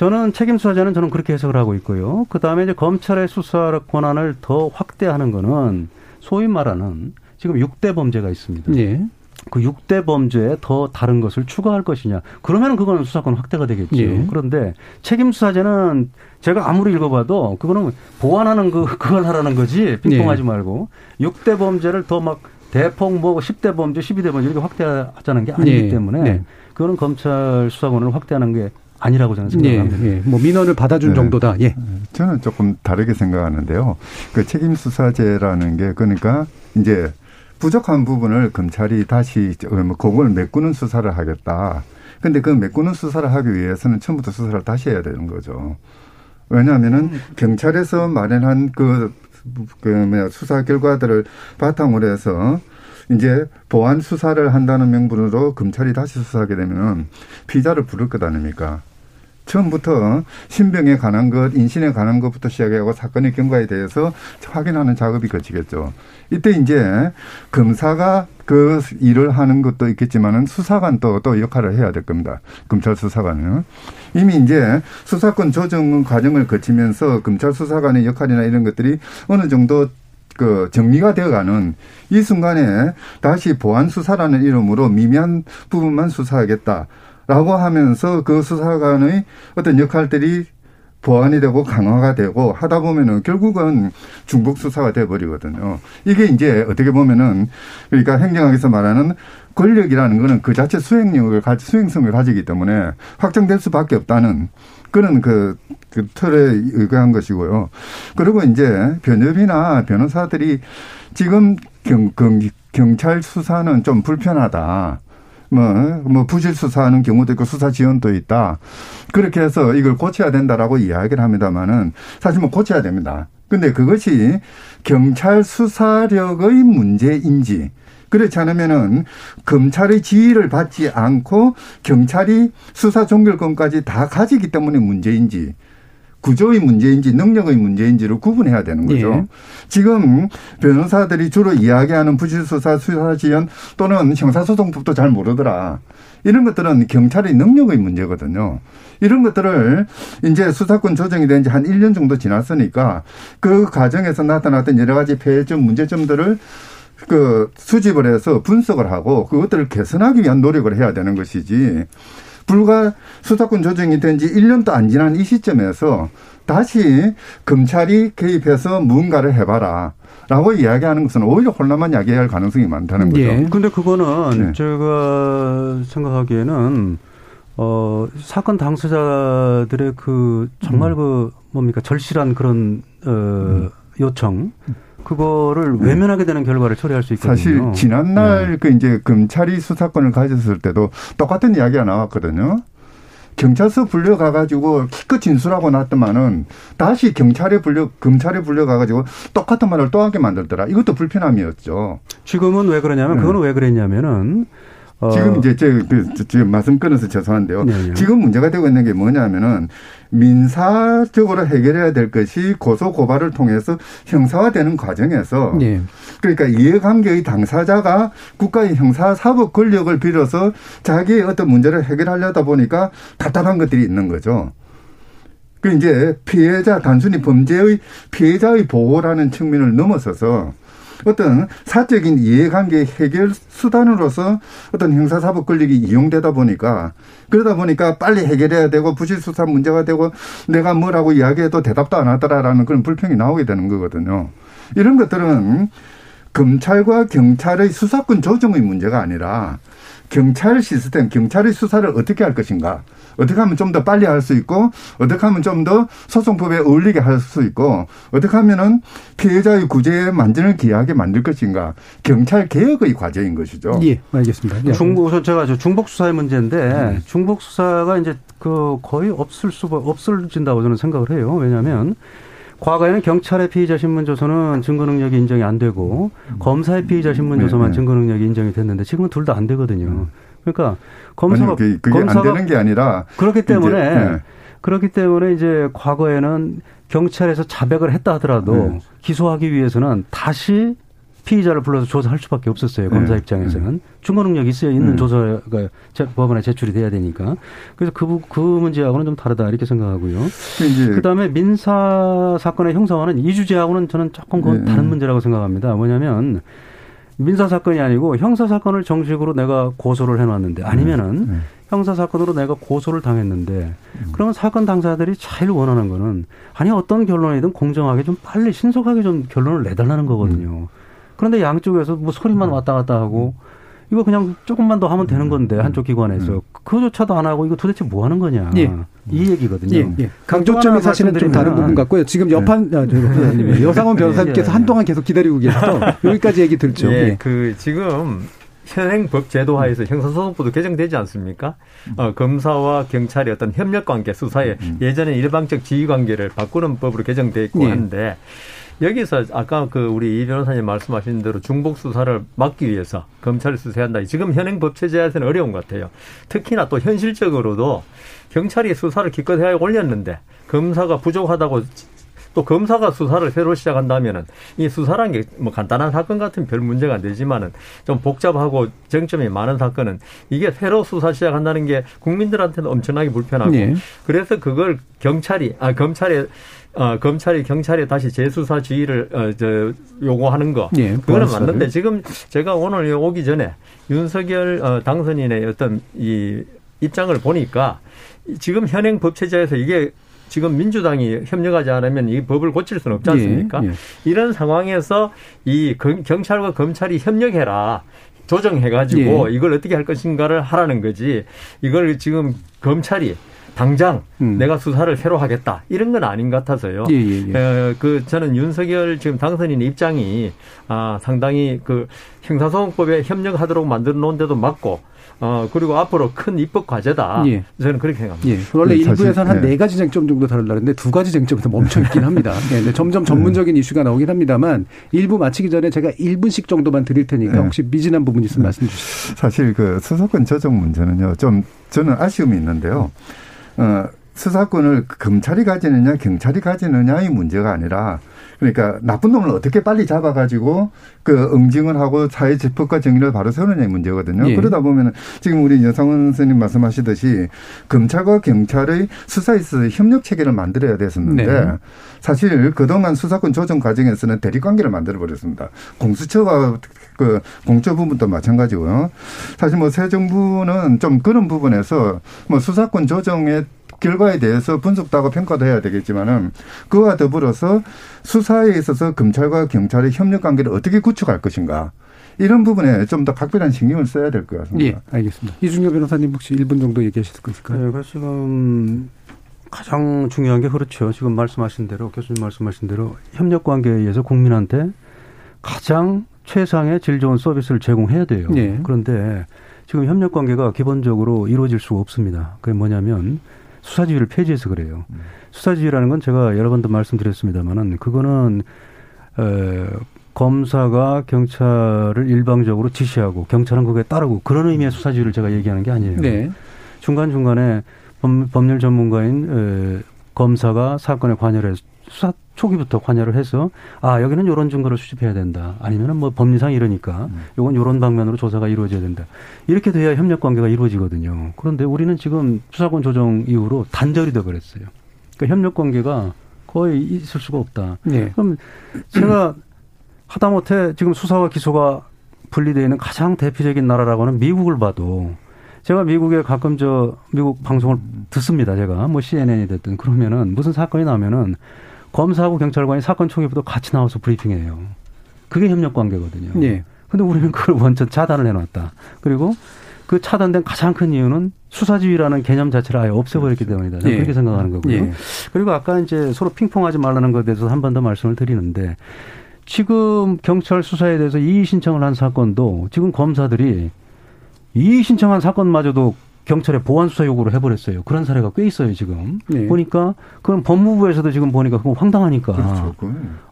저는 책임 수사자는 저는 그렇게 해석을 하고 있고요. 그 다음에 이제 검찰의 수사 권한을 더 확대하는 거는 소위 말하는 지금 6대 범죄가 있습니다. 예. 그 6대 범죄에 더 다른 것을 추가할 것이냐. 그러면 그거는 수사권 확대가 되겠죠. 예. 그런데 책임 수사제는 제가 아무리 읽어봐도 그거는 보완하는 그, 그걸 하라는 거지. 핑퐁하지 예. 말고. 6대 범죄를 더 막 대폭 뭐 10대 범죄, 12대 범죄 이렇게 확대하자는 게 아니기 예. 때문에 네. 그거는 검찰 수사권을 확대하는 게 아니라고 저는 생각합니다. 예, 예. 뭐 민원을 받아준 네. 정도다. 예. 저는 조금 다르게 생각하는데요. 그 책임 수사제라는 게 그러니까 이제 부족한 부분을 검찰이 다시 뭐 그걸 메꾸는 수사를 하겠다. 근데 그 메꾸는 수사를 하기 위해서는 처음부터 수사를 다시 해야 되는 거죠. 왜냐하면은 음. 경찰에서 마련한 그, 그, 뭐야, 수사 결과들을 바탕으로 해서 이제 보안 수사를 한다는 명분으로 검찰이 다시 수사하게 되면 피자를 부를 것 아닙니까? 처음부터 신병에 관한 것, 인신에 관한 것부터 시작해고 사건의 경과에 대해서 확인하는 작업이 거치겠죠. 이때 이제 검사가 그 일을 하는 것도 있겠지만은 수사관도 또 역할을 해야 될 겁니다. 검찰 수사관은. 이미 이제 수사권 조정 과정을 거치면서 검찰 수사관의 역할이나 이런 것들이 어느 정도 그 정리가 되어가는 이 순간에 다시 보안 수사라는 이름으로 미미한 부분만 수사하겠다. 라고 하면서 그 수사관의 어떤 역할들이 보완이 되고 강화가 되고 하다 보면은 결국은 중국 수사가 돼 버리거든요. 이게 이제 어떻게 보면은 그러니까 행정학에서 말하는 권력이라는 거는 그 자체 수행력을 가지 수행성을 가지기 때문에 확정될 수밖에 없다는 그런 그, 그 틀에 의거한 것이고요. 그리고 이제 변협이나 변호사들이 지금 경, 경, 경찰 수사는 좀 불편하다. 뭐, 뭐, 부실 수사하는 경우도 있고 수사 지원도 있다. 그렇게 해서 이걸 고쳐야 된다라고 이야기를 합니다만은 사실 뭐 고쳐야 됩니다. 근데 그것이 경찰 수사력의 문제인지 그렇지 않으면은 검찰의 지휘를 받지 않고 경찰이 수사 종결권까지 다 가지기 때문에 문제인지 구조의 문제인지 능력의 문제인지를 구분해야 되는 거죠. 예. 지금 변호사들이 주로 이야기하는 부실수사, 수사지연 또는 형사소송법도 잘 모르더라. 이런 것들은 경찰의 능력의 문제거든요. 이런 것들을 이제 수사권 조정이 된 지 한 1년 정도 지났으니까 그 과정에서 나타났던 여러 가지 폐해점, 문제점들을 그 수집을 해서 분석을 하고 그것들을 개선하기 위한 노력을 해야 되는 것이지. 불과 수사권 조정이 된 지 1년도 안 지난 이 시점에서 다시 검찰이 개입해서 무언가를 해봐라. 라고 이야기하는 것은 오히려 혼란만 야기할 가능성이 많다는 거죠. 예. 근데 그거는 네. 제가 생각하기에는 어 사건 당사자들의 그 정말 그 뭡니까 절실한 그런 어 요청 그거를 외면하게 되는 결과를 초래할 수 있거든요. 사실 지난날 그 이제 검찰이 수사권을 가졌을 때도 똑같은 이야기가 나왔거든요. 경찰서 불려가가지고 키껏 진술하고 났더만은 다시 경찰에 불려 검찰에 불려가가지고 똑같은 말을 또 하게 만들더라. 이것도 불편함이었죠. 지금은 왜 그러냐면 네. 그거는 왜 그랬냐면은 어, 지금 이제 제, 그, 저, 지금 말씀 끊어서 죄송한데요. 네, 네. 지금 문제가 되고 있는 게 뭐냐면은 민사적으로 해결해야 될 것이 고소 고발을 통해서 형사화되는 과정에서 예. 그러니까 이해관계의 당사자가 국가의 형사 사법 권력을 빌어서 자기의 어떤 문제를 해결하려다 보니까 답답한 것들이 있는 거죠. 그 이제 피해자 단순히 범죄의 피해자의 보호라는 측면을 넘어서서 어떤 사적인 이해관계 해결 수단으로서 어떤 형사사법 권력이 이용되다 보니까 그러다 보니까 빨리 해결해야 되고 부실수사 문제가 되고 내가 뭐라고 이야기해도 대답도 안 하더라라는 그런 불평이 나오게 되는 거거든요. 이런 것들은 검찰과 경찰의 수사권 조정의 문제가 아니라 경찰 시스템, 경찰의 수사를 어떻게 할 것인가. 어떻게 하면 좀 더 빨리 할 수 있고, 어떻게 하면 좀 더 소송법에 어울리게 할 수 있고, 어떻게 하면은 피해자의 구제에 만전을 기하게 만들 것인가. 경찰 개혁의 과제인 것이죠. 예, 알겠습니다. 예. 중국 우선 제가 저 중복 수사의 문제인데 음. 중복 수사가 이제 그 거의 없을 수 없을진다고 저는 생각을 해요. 왜냐하면 과거에는 경찰의 피의자 신문 조서는 증거 능력이 인정이 안 되고 검사의 피의자 신문 네, 조서만 네. 증거 능력이 인정이 됐는데 지금은 둘 다 안 되거든요. 그러니까 검사가 아니요, 그게, 그게 안 검사가 되는 게 아니라. 그렇기 때문에 이제, 네. 그렇기 때문에 이제 과거에는 경찰에서 자백을 했다 하더라도 네. 기소하기 위해서는 다시 피의자를 불러서 조사할 수밖에 없었어요. 검사 네. 입장에서는 증거 능력이 있어야 있는 네. 조사가 제- 법원에 제출이 돼야 되니까. 그래서 그, 부- 그 문제하고는 좀 다르다 이렇게 생각하고요. 그 그다음에 민사 사건의 형사화는 이 주제하고는 저는 조금 그건 네. 다른 문제라고 생각합니다. 뭐냐면 민사 사건이 아니고 형사 사건을 정식으로 내가 고소를 해놨는데 아니면은 네. 형사 사건으로 내가 고소를 당했는데 그러면 사건 당사자들이 제일 원하는 거는 아니 어떤 결론이든 공정하게 좀 빨리 신속하게 좀 결론을 내달라는 거거든요. 그런데 양쪽에서 뭐 소리만 왔다 갔다 하고 이거 그냥 조금만 더 하면 되는 건데 한쪽 기관에서 그조차도 안 하고 이거 도대체 뭐 하는 거냐 예. 이 얘기거든요. 예, 예. 강조점이 사실은 좀 다른 부분 같고요. 지금 여판 아, 저, 부장님이 여상원 변호사님께서 예. 한동안 계속 기다리고 계셔서 여기까지 얘기 듣죠. 예, 예. 그 지금 현행법 제도 하에서 형사소송법도 개정되지 않습니까? 어, 검사와 경찰의 어떤 협력 관계 수사에 예전에 일방적 지휘 관계를 바꾸는 법으로 개정돼 있고 예. 한데 여기서 아까 그 우리 이 변호사님 말씀하신 대로 중복 수사를 막기 위해서 검찰을 수사한다. 지금 현행 법 체제에서는 어려운 것 같아요. 특히나 또 현실적으로도 경찰이 수사를 기껏 해야 올렸는데 검사가 부족하다고 또 검사가 수사를 새로 시작한다면은 이 수사란 게 뭐 간단한 사건 같은 별 문제가 안 되지만은 좀 복잡하고 쟁점이 많은 사건은 이게 새로 수사 시작한다는 게 국민들한테는 엄청나게 불편하고 예. 그래서 그걸 경찰이 아 검찰에 어 검찰이 경찰에 다시 재수사 지휘를 어 저 요구하는 거 예, 그거는 보안 맞는데. 지금 제가 오늘 오기 전에 윤석열 어, 당선인의 어떤 이 입장을 보니까 지금 현행 법 체제에서 이게 지금 민주당이 협력하지 않으면 이 법을 고칠 수는 없지 않습니까? 예, 예. 이런 상황에서 이 검- 경찰과 검찰이 협력해라. 조정해가지고 예. 이걸 어떻게 할 것인가를 하라는 거지. 이걸 지금 검찰이 당장 음. 내가 수사를 새로 하겠다 이런 건 아닌 것 같아서요. 예, 예, 예. 어, 그 저는 윤석열 지금 당선인 입장이 아 상당히 그 형사소송법에 협력하도록 만들어 놓은 데도 맞고 어 그리고 앞으로 큰 입법 과제다. 예. 저는 그렇게 생각합니다. 예. 원래 그 사실, 일부에서는 한 네. 네 가지 쟁점 정도 다룰라는데 두 가지 쟁점에서 멈춰 있긴 합니다. 예, 근데 점점 전문적인 이슈가 나오긴 합니다만 일부 마치기 전에 제가 1분씩 정도만 드릴 테니까 네. 혹시 미진한 부분 있으면 말씀 주시죠. 사실 그 수사권 조정 문제는요, 좀 저는 아쉬움이 있는데요. 어, 수사권을 검찰이 가지느냐 경찰이 가지느냐의 문제가 아니라 그러니까 나쁜 놈을 어떻게 빨리 잡아가지고 그 응징을 하고 사회 재법과 정의를 바로 세우느냐의 문제거든요. 예. 그러다 보면은 지금 우리 여성원 선생님 말씀하시듯이 검찰과 경찰의 수사에 있어서 협력 체계를 만들어야 됐었는데 네. 사실 그동안 수사권 조정 과정에서는 대립 관계를 만들어 버렸습니다. 공수처와 그 공처 부분도 마찬가지고요. 사실 뭐 새 정부는 좀 그런 부분에서 뭐 수사권 조정에 결과에 대해서 분석도 평가도 해야 되겠지만은 그와 더불어서 수사에 있어서 검찰과 경찰의 협력 관계를 어떻게 구축할 것인가. 이런 부분에 좀 더 각별한 신경을 써야 될 것 같습니다. 예, 알겠습니다. 이중엽 변호사님 혹시 1분 정도 얘기하실 수 있을까요? 네, 지금 가장 중요한 게 그렇죠. 지금 말씀하신 대로 교수님 말씀하신 대로 협력 관계에 의해서 국민한테 가장 최상의 질 좋은 서비스를 제공해야 돼요. 예. 그런데 지금 협력 관계가 기본적으로 이루어질 수가 없습니다. 그게 뭐냐면 수사지휘를 폐지해서 그래요. 음. 수사지휘라는 건 제가 여러 번도 말씀드렸습니다만은 그거는 에, 검사가 경찰을 일방적으로 지시하고 경찰은 그거에 따르고 그런 의미의 수사지휘를 제가 얘기하는 게 아니에요. 네. 중간 중간에 법, 률 전문가인 에, 검사가 사건에 관여를 해서 수사 초기부터 관여를 해서 아 여기는 이런 증거를 수집해야 된다 아니면은 뭐 법리상 이러니까 음. 요건 이런 방면으로 조사가 이루어져야 된다 이렇게 돼야 협력 관계가 이루어지거든요 그런데 우리는 지금 수사권 조정 이후로 단절이 돼 버렸어요 그러니까 협력 관계가 거의 있을 수가 없다 네. 그럼 제가 하다못해 지금 수사와 기소가 분리되어 있는 가장 대표적인 나라라고 하는 미국을 봐도 제가 미국에 가끔 저 미국 방송을 듣습니다. 제가 뭐 CNN이 됐든 그러면은 무슨 사건이 나면은 검사하고 경찰관이 사건 초기부터 같이 나와서 브리핑해요. 그게 협력 관계거든요. 네. 근데 우리는 그걸 완전 차단을 해놨다. 그리고 그 차단된 가장 큰 이유는 수사지휘라는 개념 자체를 아예 없애버렸기 그렇죠. 때문이다. 저는 예. 그렇게 생각하는 거고요. 예. 그리고 아까 이제 서로 핑퐁하지 말라는 것에 대해서 한 번 더 말씀을 드리는데 지금 경찰 수사에 대해서 이의 신청을 한 사건도 지금 검사들이 이의 신청한 사건마저도 경찰에 보안 수사 요구를 해버렸어요. 그런 사례가 꽤 있어요 지금. 네. 보니까 그건 법무부에서도 지금 보니까 그건 황당하니까. 그렇죠.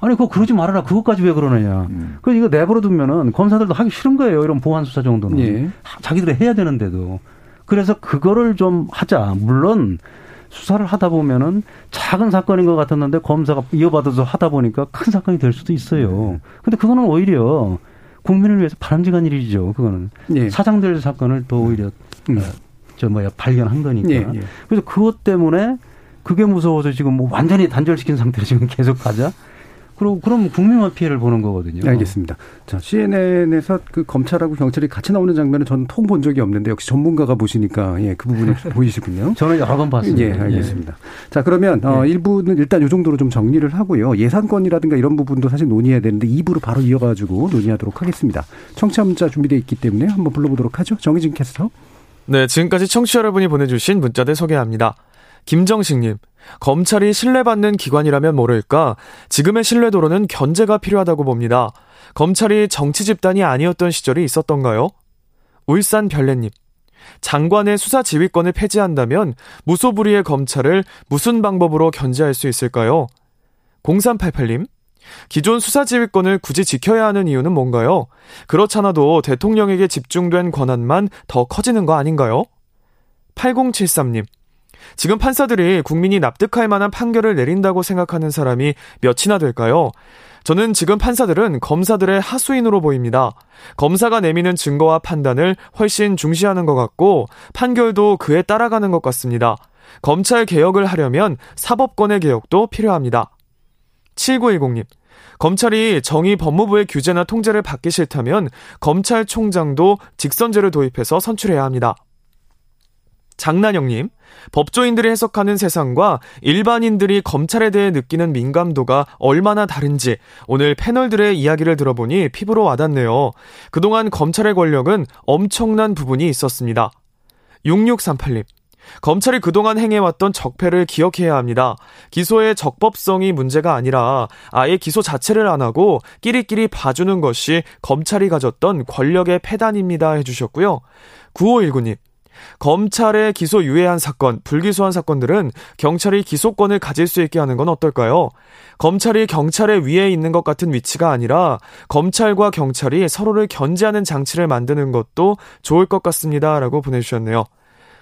아니 그거 그러지 말아라. 그것까지 왜 그러느냐. 음. 그래서 이거 내버려 두면은 검사들도 하기 싫은 거예요. 이런 보안 수사 정도는. 네. 자기들이 해야 되는데도. 그래서 그거를 좀 하자. 물론 수사를 하다 보면은 작은 사건인 것 같았는데 검사가 이어받아서 하다 보니까 큰 사건이 될 수도 있어요. 네. 근데 그거는 오히려 국민을 위해서 바람직한 일이죠. 그거는 네. 사장들 사건을 더 오히려 음. 어, 저 뭐야 발견한 거니까. 예, 예. 그래서 그것 때문에 그게 무서워서 지금 뭐 완전히 단절시킨 상태로 지금 계속 가자. 그리고 그럼 국민만 피해를 보는 거거든요. 알겠습니다. 자, CNN에서 그 검찰하고 경찰이 같이 나오는 장면은 저는 통 본 적이 없는데 역시 전문가가 보시니까 예, 그 부분에 보이시군요. 저는 여러 번 봤습니다. 예, 알겠습니다. 예. 자, 그러면 어, 1부는 일단 이 정도로 좀 정리를 하고요. 예산권이라든가 이런 부분도 사실 논의해야 되는데 2부로 바로 이어가지고 논의하도록 하겠습니다. 청취자 문자 준비되어 있기 때문에 한번 불러보도록 하죠. 정희진 캐스터. 네, 지금까지 청취자 여러분이 보내주신 문자들 소개합니다. 김정식님, 검찰이 신뢰받는 기관이라면 모를까 지금의 신뢰도로는 견제가 필요하다고 봅니다. 검찰이 정치 집단이 아니었던 시절이 있었던가요? 울산 별내님, 장관의 수사 지휘권을 폐지한다면 무소불위의 검찰을 무슨 방법으로 견제할 수 있을까요? 0388님, 기존 수사 지휘권을 굳이 지켜야 하는 이유는 뭔가요? 그렇잖아도 대통령에게 집중된 권한만 더 커지는 거 아닌가요? 8073님. 지금 판사들이 국민이 납득할 만한 판결을 내린다고 생각하는 사람이 몇이나 될까요? 저는 지금 판사들은 검사들의 하수인으로 보입니다. 검사가 내미는 증거와 판단을 훨씬 중시하는 것 같고 판결도 그에 따라가는 것 같습니다. 검찰 개혁을 하려면 사법권의 개혁도 필요합니다. 7910님. 검찰이 정의 법무부의 규제나 통제를 받기 싫다면 검찰총장도 직선제를 도입해서 선출해야 합니다. 장난영님, 법조인들이 해석하는 세상과 일반인들이 검찰에 대해 느끼는 민감도가 얼마나 다른지 오늘 패널들의 이야기를 들어보니 피부로 와닿네요. 그동안 검찰의 권력은 엄청난 부분이 있었습니다. 6638님, 검찰이 그동안 행해왔던 적폐를 기억해야 합니다. 기소의 적법성이 문제가 아니라 아예 기소 자체를 안 하고 끼리끼리 봐주는 것이 검찰이 가졌던 권력의 패단입니다 해주셨고요. 9519님. 검찰의 기소 유예한 사건, 불기소한 사건들은 경찰이 기소권을 가질 수 있게 하는 건 어떨까요? 검찰이 경찰의 위에 있는 것 같은 위치가 아니라 검찰과 경찰이 서로를 견제하는 장치를 만드는 것도 좋을 것 같습니다. 라고 보내주셨네요.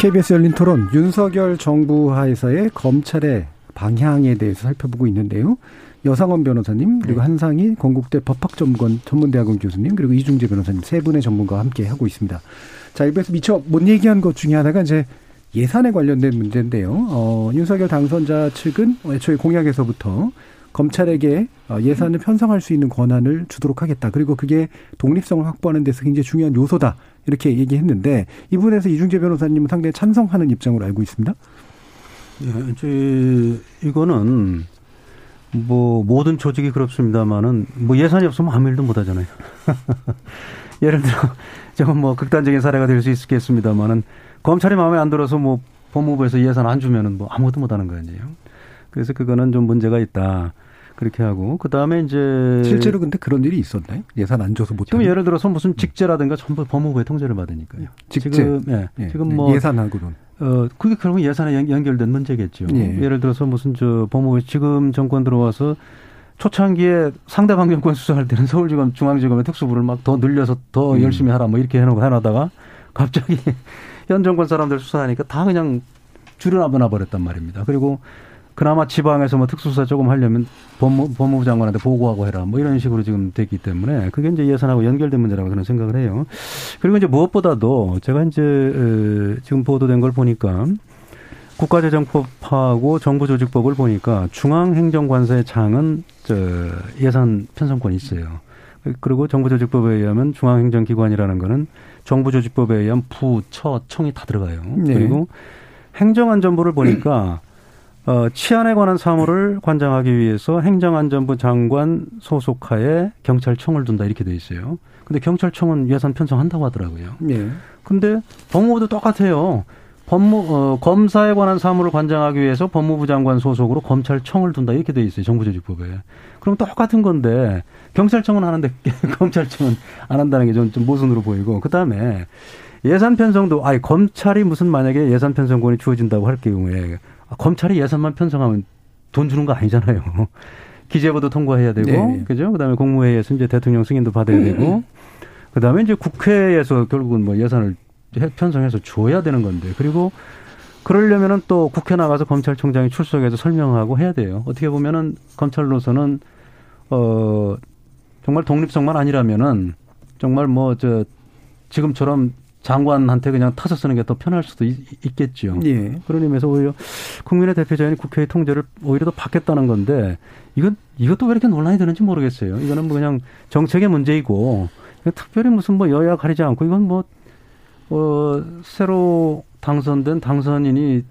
KBS 열린 토론 윤석열 정부 하에서의 검찰의 방향에 대해서 살펴보고 있는데요. 여상원 변호사님 그리고 네. 한상희 건국대 법학전문 전문대학원 교수님 그리고 이중재 변호사님 세 분의 전문가와 함께 하고 있습니다. 자 이번에서 미처 못 얘기한 것 중에 하나가 이제 예산에 관련된 문제인데요. 어, 윤석열 당선자 측은 애초에 공약에서부터 검찰에게 어, 예산을 편성할 수 있는 권한을 주도록 하겠다. 그리고 그게 독립성을 확보하는 데서 굉장히 중요한 요소다. 이렇게 얘기했는데 이 부분에서 이중재 변호사님은 상당히 찬성하는 입장으로 알고 있습니다. 예, 이거는 뭐 모든 조직이 그렇습니다만은 뭐 예산이 없으면 아무 일도 못 하잖아요. 예를 들어 조금 뭐 극단적인 사례가 될 수 있겠습니다만은 검찰이 마음에 안 들어서 뭐 법무부에서 예산 안 주면은 뭐 아무것도 못 하는 거 아니에요. 그래서 그거는 좀 문제가 있다. 그렇게 하고 그 다음에 이제 실제로 근데 그런 일이 있었나요? 예산 안 줘서 못. 지금 예를 들어서 무슨 직제라든가 전부 법무부의 통제를 받으니까요. 직제. 지금 예, 예. 지금 뭐 예산하고는. 어 그게 결국 예산에 연 결된 문제겠죠. 예. 예를 들어서 무슨 저 법무부 지금 정권 들어와서 초창기에 상대방 정권 수사할 때는 서울지검 중앙지검의 특수부를 막 더 늘려서 더 음. 열심히 하라 뭐 이렇게 해놓고 해놔다가 갑자기 현 정권 사람들 수사하니까 다 그냥 줄여놔 버렸단 말입니다. 그리고 그나마 지방에서 뭐 특수수사 조금 하려면 법무, 법무부 장관한테 보고하고 해라. 뭐 이런 식으로 지금 됐기 때문에 그게 이제 예산하고 연결된 문제라고 저는 생각을 해요. 그리고 이제 무엇보다도 제가 이제 지금 보도된 걸 보니까 국가재정법하고 정부조직법을 보니까 중앙행정관서의 장은 저 예산 편성권이 있어요. 그리고 정부조직법에 의하면 중앙행정기관이라는 거는 정부조직법에 의한 부, 처, 청이 다 들어가요. 네. 그리고 행정안전부를 보니까 어, 치안에 관한 사무를 관장하기 위해서 행정안전부 장관 소속하에 경찰청을 둔다 이렇게 돼 있어요. 근데 경찰청은 예산 편성한다고 하더라고요. 예. 근데 법무부도 똑같아요. 법무 어, 검사에 관한 사무를 관장하기 위해서 법무부 장관 소속으로 검찰청을 둔다 이렇게 돼 있어요. 정부조직법에. 그럼 똑같은 건데 경찰청은 하는데 검찰청은 안 한다는 게 좀 좀 모순으로 보이고 그 다음에 예산 편성도 아니 검찰이 무슨 만약에 예산 편성권이 주어진다고 할 경우에 아, 검찰이 예산만 편성하면 돈 주는 거 아니잖아요. 기재부도 통과해야 되고, 네. 그죠? 그 다음에 국무회의에서 이제 대통령 승인도 받아야 음. 되고, 그 다음에 이제 국회에서 결국은 뭐 예산을 편성해서 줘야 되는 건데, 그리고 그러려면은 또 국회 나가서 검찰총장이 출석해서 설명하고 해야 돼요. 어떻게 보면은 검찰로서는, 어, 정말 독립성만 아니라면은 정말 뭐 저 지금처럼 장관한테 그냥 타서 쓰는 게 더 편할 수도 있, 겠죠 예. 그런 의미에서 오히려 국민의 대표자인 국회의 통제를 오히려 더 받겠다는 건데 이건 이것도 왜 이렇게 논란이 되는지 모르겠어요. 이거는 뭐 그냥 정책의 문제이고 특별히 무슨 뭐 여야 가리지 않고 이건 뭐 어, 새로 당선된 당선인이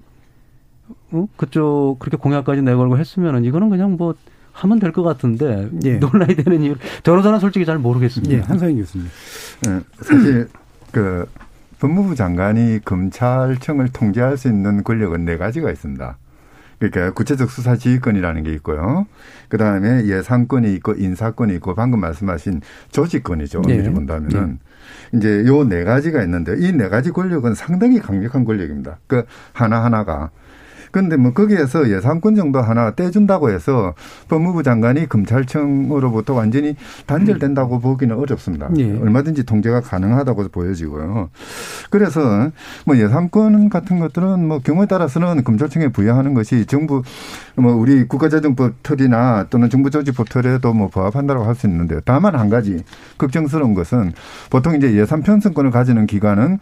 어? 그쪽 그렇게 공약까지 내걸고 했으면은 이거는 그냥 뭐 하면 될 것 같은데 예. 논란이 되는 이유 저로서는 솔직히 잘 모르겠습니다. 예, 한상희 교수님. 네, 사실 그 법무부 장관이 검찰청을 통제할 수 있는 권력은 네 가지가 있습니다. 그러니까 구체적 수사 지휘권이라는 게 있고요. 그 다음에 예산권이 있고 인사권이 있고 방금 말씀하신 조직권이죠. 네. 엄밀히 본다면은 네. 이제 요 네 가지가 있는데 이 네 가지 권력은 상당히 강력한 권력입니다. 그 하나 하나가 근데 뭐 거기에서 예산권 정도 하나 떼준다고 해서 법무부 장관이 검찰청으로부터 완전히 단절된다고 보기는 어렵습니다. 예. 얼마든지 통제가 가능하다고 보여지고요. 그래서 뭐 예산권 같은 것들은 뭐 경우에 따라서는 검찰청에 부여하는 것이 정부 뭐 우리 국가재정법 틀이나 또는 정부조직법 틀에도 뭐 부합한다고 할 수 있는데요. 다만 한 가지 걱정스러운 것은 보통 이제 예산 편성권을 가지는 기관은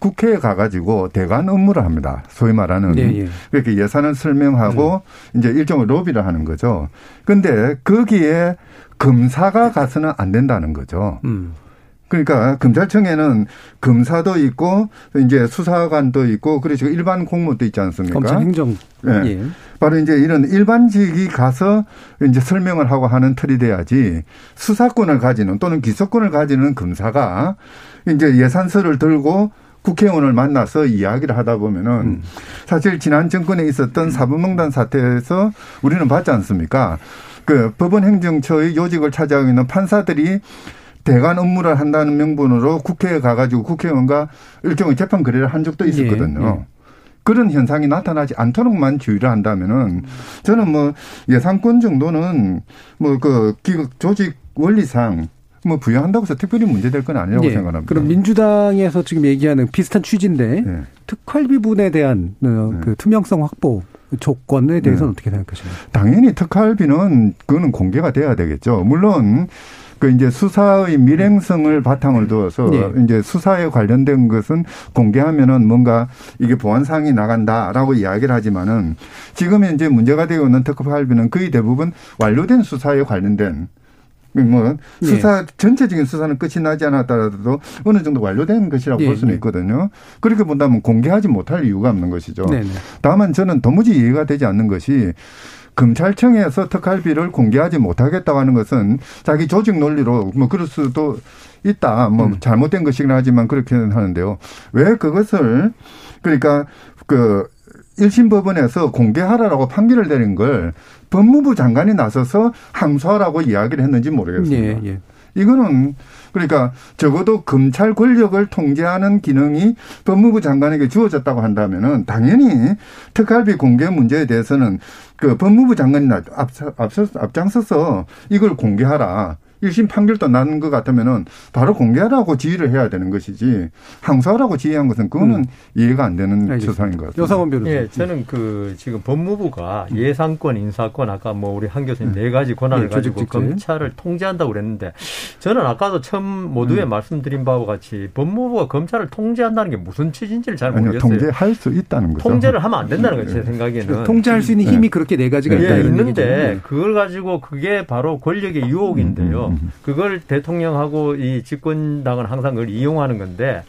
국회에 가가지고 대관 업무를 합니다. 소위 말하는 예, 예. 그렇게 예산을 설명하고 이제 일종의 로비를 하는 거죠. 근데 거기에 검사가 가서는 안 된다는 거죠. 음. 그러니까 검찰청에는 검사도 있고 이제 수사관도 있고 그리고 일반 공무원도 있지 않습니까? 검찰 행정. 네. 예. 바로 이제 이런 일반직이 가서 이제 설명을 하고 하는 틀이 돼야지 수사권을 가지는 또는 기소권을 가지는 검사가 이제 예산서를 들고 국회의원을 만나서 이야기를 하다 보면은 음. 사실 지난 정권에 있었던 사법농단 사태에서 우리는 봤지 않습니까? 그 법원 행정처의 요직을 차지하고 있는 판사들이 대관 업무를 한다는 명분으로 국회에 가가지고 국회의원과 일종의 재판 거래를 한 적도 있었거든요. 예, 예. 그런 현상이 나타나지 않도록만 주의를 한다면은 저는 뭐 예산권 정도는 뭐 그 조직 원리상 뭐 부여한다고 해서 특별히 문제될 건 아니라고 예. 생각합니다. 그럼 민주당에서 지금 얘기하는 비슷한 취지인데 예. 특활비 분에 대한 어, 그 투명성 확보 조건에 대해서는 네. 어떻게 생각하십니까? 당연히 특활비는 그거는 공개가 돼야 되겠죠. 물론 그 이제 수사의 밀행성을 바탕을 두어서 예. 이제 수사에 관련된 것은 공개하면은 뭔가 이게 보안 사항이 나간다라고 이야기를 하지만은 지금 현재 문제가 되고 있는 특활비는 거의 대부분 완료된 수사에 관련된 뭐 예. 수사 전체적인 수사는 끝이 나지 않았더라도 어느 정도 완료된 것이라고 예, 볼 수는 예. 있거든요. 그렇게 본다면 공개하지 못할 이유가 없는 것이죠. 네네. 다만 저는 도무지 이해가 되지 않는 것이 검찰청에서 특활비를 공개하지 못하겠다고 하는 것은 자기 조직 논리로 뭐 그럴 수도 있다. 뭐 음. 잘못된 것이긴 하지만 그렇게는 하는데요. 왜 그것을 그러니까 그 1심 법원에서 공개하라라고 판결을 내린 걸 법무부 장관이 나서서 항소하라고 이야기를 했는지 모르겠습니다. 예, 예. 이거는 그러니까 적어도 검찰 권력을 통제하는 기능이 법무부 장관에게 주어졌다고 한다면은 당연히 특활비 공개 문제에 대해서는 그 법무부 장관이 나- 앞서, 앞서, 앞장서서 이걸 공개하라. 1심 판결도 난 것 같으면은 바로 공개하라고 지휘를 해야 되는 것이지 항소하라고 지휘한 것은 그거는 이해가 안 되는 알겠습니다. 조상인 것 같습니다. 여상원 변호사. 예, 저는 그 지금 법무부가 예산권, 인사권 아까 뭐 우리 한 교수님 네 가지 권한을 예, 가지고 조직직제. 검찰을 통제한다고 그랬는데 저는 아까도 처음 모두에 말씀드린 바와 같이 법무부가 검찰을 통제한다는 게 무슨 취지인지를 잘 아니요, 모르겠어요. 통제할 수 있다는 거죠. 통제를 하면 안 된다는 거죠, 제 생각에는. 통제할 수 있는 힘이 그렇게 네 가지가 있다 예, 이런 있는데 얘기죠. 그걸 가지고 그게 바로 권력의 유혹인데요. 음, 그걸 대통령하고 이 집권당은 항상 그걸 이용하는 건데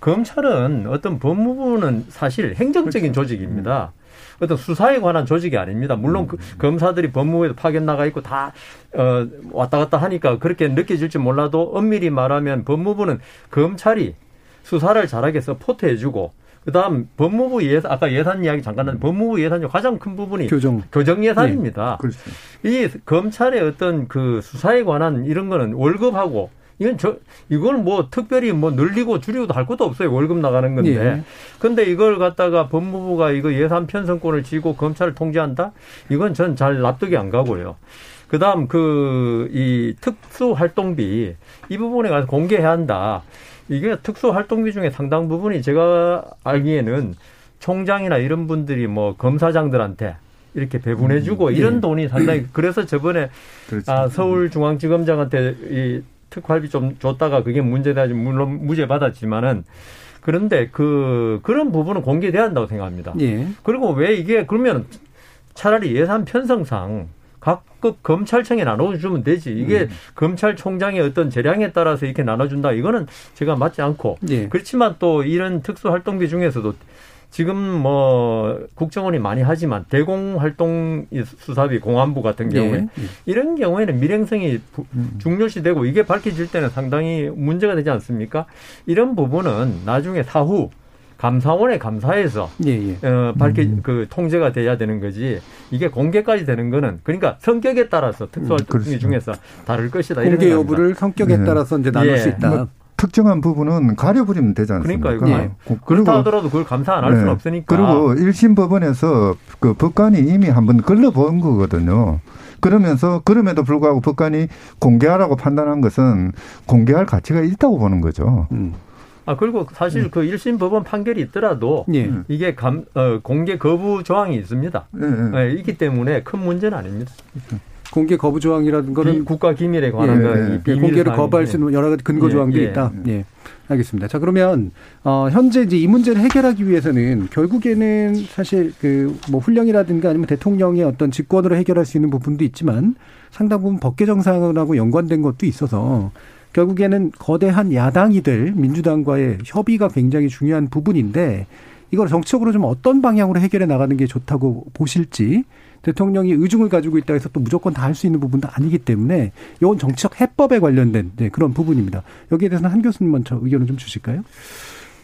검찰은 어떤 법무부는 사실 행정적인 조직입니다. 어떤 수사에 관한 조직이 아닙니다. 물론 그 검사들이 법무부에 파견 나가 있고 다 어, 왔다 갔다 하니까 그렇게 느껴질지 몰라도 엄밀히 말하면 법무부는 검찰이 수사를 잘하게 서포트해주고 그다음 법무부 예산 아까 예산 이야기 잠깐 했는데 법무부 예산 중 가장 큰 부분이 교정. 교정 예산입니다. 그렇죠. 이 검찰의 어떤 그 수사에 관한 이런 거는 월급하고 이건 저 이걸 뭐 특별히 뭐 늘리고 줄이고도 할 것도 없어요. 월급 나가는 건데. 예. 근데 이걸 갖다가 법무부가 이거 예산 편성권을 쥐고 검찰을 통제한다? 이건 전 잘 납득이 안 가고요. 그다음 그 이 특수 활동비 이 부분에 가서 공개해야 한다. 이게 특수 활동비 중에 상당 부분이 제가 알기에는 총장이나 이런 분들이 뭐 검사장들한테 이렇게 배분해주고 이런 예. 돈이 상당히 그래서 저번에 그렇죠. 아, 서울중앙지검장한테 이 특활비 좀 줬다가 그게 문제다 물론 무죄 받았지만은 그런데 그 그런 부분은 공개돼야 한다고 생각합니다. 예. 그리고 왜 이게 그러면 차라리 예산 편성상 각급 검찰청에 나눠주면 되지. 이게 음. 검찰총장의 어떤 재량에 따라서 이렇게 나눠준다. 이거는 제가 맞지 않고. 예. 그렇지만 또 이런 특수활동비 중에서도 지금 뭐 국정원이 많이 하지만 대공활동 수사비 공안부 같은 경우에 예. 이런 경우에는 밀행성이 부- 중요시되고 이게 밝혀질 때는 상당히 문제가 되지 않습니까? 이런 부분은 나중에 사후 감사원에 감사해서 예, 예. 어, 밝혀 그 통제가 돼야 되는 거지 이게 공개까지 되는 거는 그러니까 성격에 따라서 특수활동비 그렇습니다. 중에서 다를 것이다 공개. 여부를 성격에 네. 따라서 이제 나눌 예. 수 있다. 뭐 특정한 부분은 가려버리면 되지 않습니까? 그러니까요. 예. 그렇다 하더라도 그걸 감사 안 할 수는 네. 없으니까. 그리고 1심 법원에서 그 법관이 이미 한번 걸러본 거거든요. 그러면서 그럼에도 불구하고 법관이 공개하라고 판단한 것은 공개할 가치가 있다고 보는 거죠. 음. 아 그리고 사실 음. 그 1심 법원 판결이 있더라도 예. 이게 감, 어, 공개 거부 조항이 있습니다. 예, 예. 네, 있기 때문에 큰 문제는 아닙니다. 공개 거부 조항이라는 거는 국가 기밀에 관한 예, 예. 공개를 거부할 수 있는 여러 가지 근거 예, 조항들이 예, 있다. 예. 알겠습니다. 자 그러면 어, 현재 이제 이 문제를 해결하기 위해서는 결국에는 사실 그 뭐 훈령이라든가 아니면 대통령의 어떤 직권으로 해결할 수 있는 부분도 있지만 상당 부분 법계 정상하고 연관된 것도 있어서 결국에는 거대한 야당이 될 민주당과의 협의가 굉장히 중요한 부분인데 이걸 정치적으로 좀 어떤 방향으로 해결해 나가는 게 좋다고 보실지 대통령이 의중을 가지고 있다 해서 또 무조건 다 할 수 있는 부분도 아니기 때문에 이건 정치적 해법에 관련된 네, 그런 부분입니다. 여기에 대해서는 한 교수님 먼저 의견을 좀 주실까요?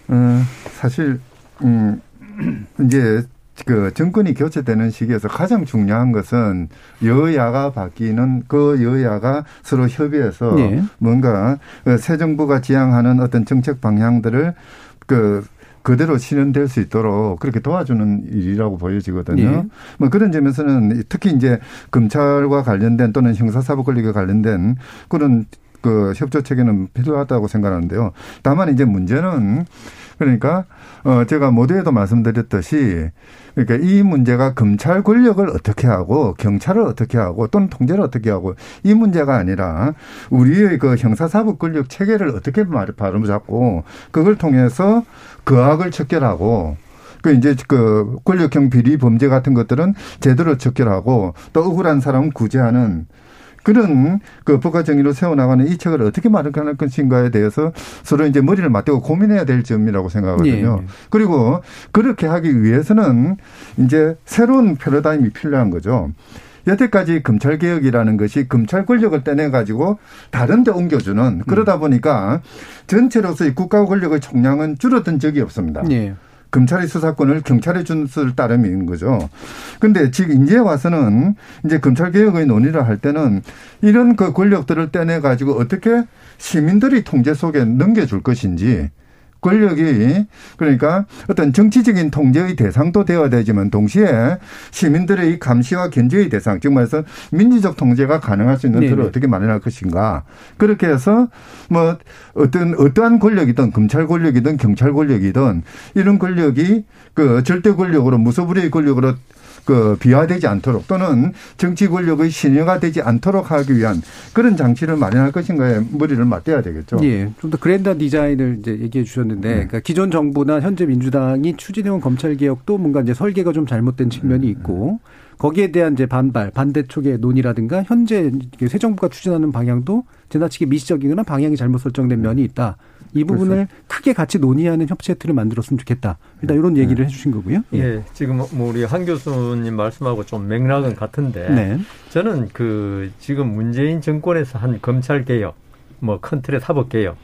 어, 사실 음 이제 그 정권이 교체되는 시기에서 가장 중요한 것은 여야가 바뀌는 그 여야가 서로 협의해서 네. 뭔가 그새 정부가 지향하는 어떤 정책 방향들을 그 그대로 실현될 수 있도록 그렇게 도와주는 일이라고 보여지거든요. 네. 뭐 그런 점에서는 특히 이제 검찰과 관련된 또는 형사사법 권리가 관련된 그런 그 협조 체계는 필요하다고 생각하는데요. 다만 이제 문제는 그러니까 어 제가 모두에도 말씀드렸듯이 그러니까 이 문제가 검찰 권력을 어떻게 하고 경찰을 어떻게 하고 또는 통제를 어떻게 하고 이 문제가 아니라 우리의 그 형사사법 권력 체계를 어떻게 바로 잡고 그걸 통해서 그 악을 척결하고 그 이제 그 권력형 비리 범죄 같은 것들은 제대로 척결하고 또 억울한 사람 구제하는 그런 그 법과 정의로 세워나가는 이 책을 어떻게 마련할 것인가에 대해서 서로 이제 머리를 맞대고 고민해야 될 점이라고 생각하거든요. 예. 그리고 그렇게 하기 위해서는 이제 새로운 패러다임이 필요한 거죠. 여태까지 검찰 개혁이라는 것이 검찰 권력을 떼내 가지고 다른 데 옮겨주는 그러다 보니까 전체로서의 국가 권력의 총량은 줄어든 적이 없습니다. 네. 검찰의 수사권을 경찰에 준 수를 따름인 거죠. 근데 지금 이제 와서는 이제 검찰 개혁의 논의를 할 때는 이런 그 권력들을 떼내 가지고 어떻게 시민들이 통제 속에 넘겨줄 것인지 권력이 그러니까 어떤 정치적인 통제의 대상도 되어야 되지만 동시에 시민들의 감시와 견제의 대상, 즉 말해서 민주적 통제가 가능할 수 있는 틀을 네네. 어떻게 마련할 것인가. 그렇게 해서 뭐 어떤 어떠한 권력이든 검찰 권력이든 경찰 권력이든 이런 권력이 그 절대 권력으로 무소불위의 권력으로 그 비화되지 않도록 또는 정치 권력의 신여가 되지 않도록 하기 위한 그런 장치를 마련할 것인가에 머리를 맞대야 되겠죠. 예. 좀 더 그랜드 디자인을 이제 얘기해 주셨는데 네. 그러니까 기존 정부나 현재 민주당이 추진해온 검찰 개혁도 뭔가 이제 설계가 좀 잘못된 측면이 있고 거기에 대한 이제 반발, 반대 쪽의 논의라든가 현재 새 정부가 추진하는 방향도 지나치게 미시적이거나 방향이 잘못 설정된 면이 있다. 이 부분을 그렇죠. 크게 같이 논의하는 틀을 만들었으면 좋겠다. 일단 이런 얘기를 네. 해주신 거고요. 예. 예. 지금 뭐 우리 한 교수님 말씀하고 좀 맥락은 같은데 네. 저는 그 지금 문재인 정권에서 한 검찰 개혁, 뭐큰 틀의 사법 개혁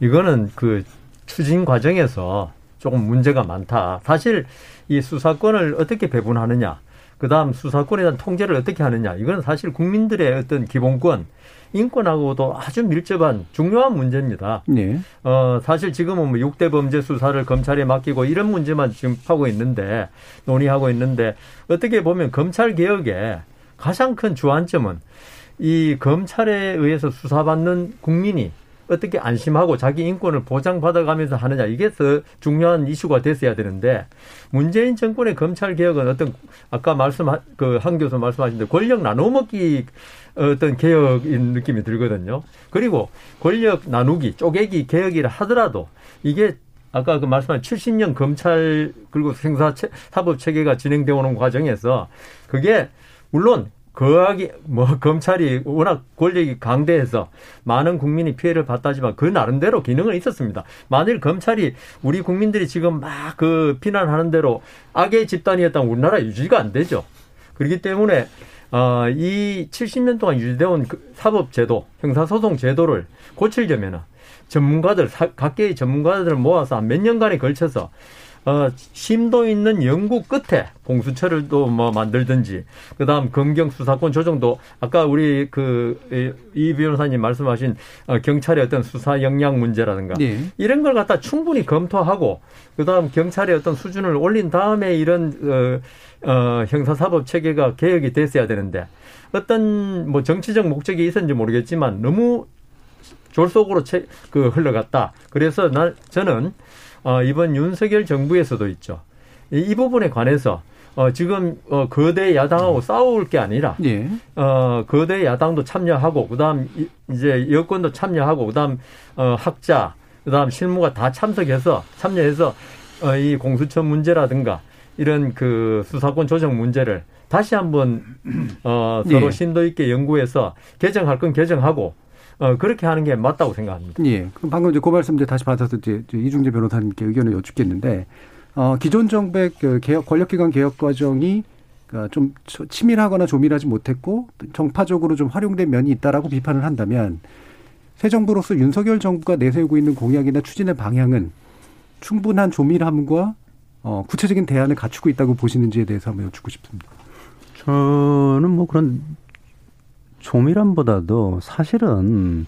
이거는 그 추진 과정에서 조금 문제가 많다. 사실 이 수사권을 어떻게 배분하느냐, 그 다음 수사권에 대한 통제를 어떻게 하느냐, 이건 사실 국민들의 어떤 기본권, 인권하고도 아주 밀접한 중요한 문제입니다. 네. 어, 사실 지금은 뭐 6대 범죄 수사를 검찰에 맡기고 이런 문제만 지금 하고 있는데, 논의하고 있는데, 어떻게 보면 검찰 개혁의 가장 큰 주안점은 이 검찰에 의해서 수사받는 국민이 어떻게 안심하고 자기 인권을 보장받아가면서 하느냐 이게 더 중요한 이슈가 됐어야 되는데 문재인 정권의 검찰 개혁은 어떤 아까 말씀 그한 교수 말씀하신 대로 권력 나눠먹기 어떤 개혁인 느낌이 들거든요. 그리고 권력 나누기 쪼개기 개혁이라 하더라도 이게 아까 그 말씀한 70년 검찰 그리고 생사 사법 체계가 진행되어 오는 과정에서 그게 물론 거하기 뭐 검찰이 워낙 권력이 강대해서 많은 국민이 피해를 봤다지만 그 나름대로 기능은 있었습니다. 만일 검찰이 우리 국민들이 지금 막 그 비난하는 대로 악의 집단이었다면 우리나라 유지가 안 되죠. 그렇기 때문에 어, 이 70년 동안 유지되어 그 사법제도, 형사소송 제도를 고치려면은 전문가들, 각계의 전문가들을 모아서 몇 년간에 걸쳐서 어, 심도 있는 연구 끝에 공수처를 또 뭐 만들든지 그다음 검경 수사권 조정도 아까 우리 그이 변호사님 말씀하신 어, 경찰의 어떤 수사 역량 문제라든가 예. 이런 걸 갖다 충분히 검토하고 그다음 경찰의 어떤 수준을 올린 다음에 이런 어, 어, 형사사법 체계가 개혁이 됐어야 되는데 어떤 뭐 정치적 목적이 있었는지 모르겠지만 너무 졸속으로 채, 그 흘러갔다. 그래서 난 저는 어, 이번 윤석열 정부에서도 있죠. 이, 이 부분에 관해서 어, 지금 어, 거대 야당하고 싸울 게 아니라 예. 어, 거대 야당도 참여하고 그다음 이- 이제 여권도 참여하고 그다음 어, 학자 그다음 실무가 다 참석해서 참여해서 어, 이 공수처 문제라든가 이런 그 수사권 조정 문제를 다시 한번 어, 서로 예. 심도 있게 연구해서 개정할 건 개정하고 어, 그렇게 하는 게 맞다고 생각합니다. 예. 그럼 방금 이제 그 말씀 이제 다시 받아서 이제 이중재 변호사님께 의견을 여쭙겠는데, 어, 기존 정부의 그 개혁, 권력기관 개혁 과정이 그좀 초- 치밀하거나 조밀하지 못했고, 정파적으로 좀 활용된 면이 있다라고 비판을 한다면, 새 정부로서 윤석열 정부가 내세우고 있는 공약이나 추진의 방향은 충분한 조밀함과 어, 구체적인 대안을 갖추고 있다고 보시는지에 대해서 한번 여쭙고 싶습니다. 저는 뭐 그런 조밀함보다도 사실은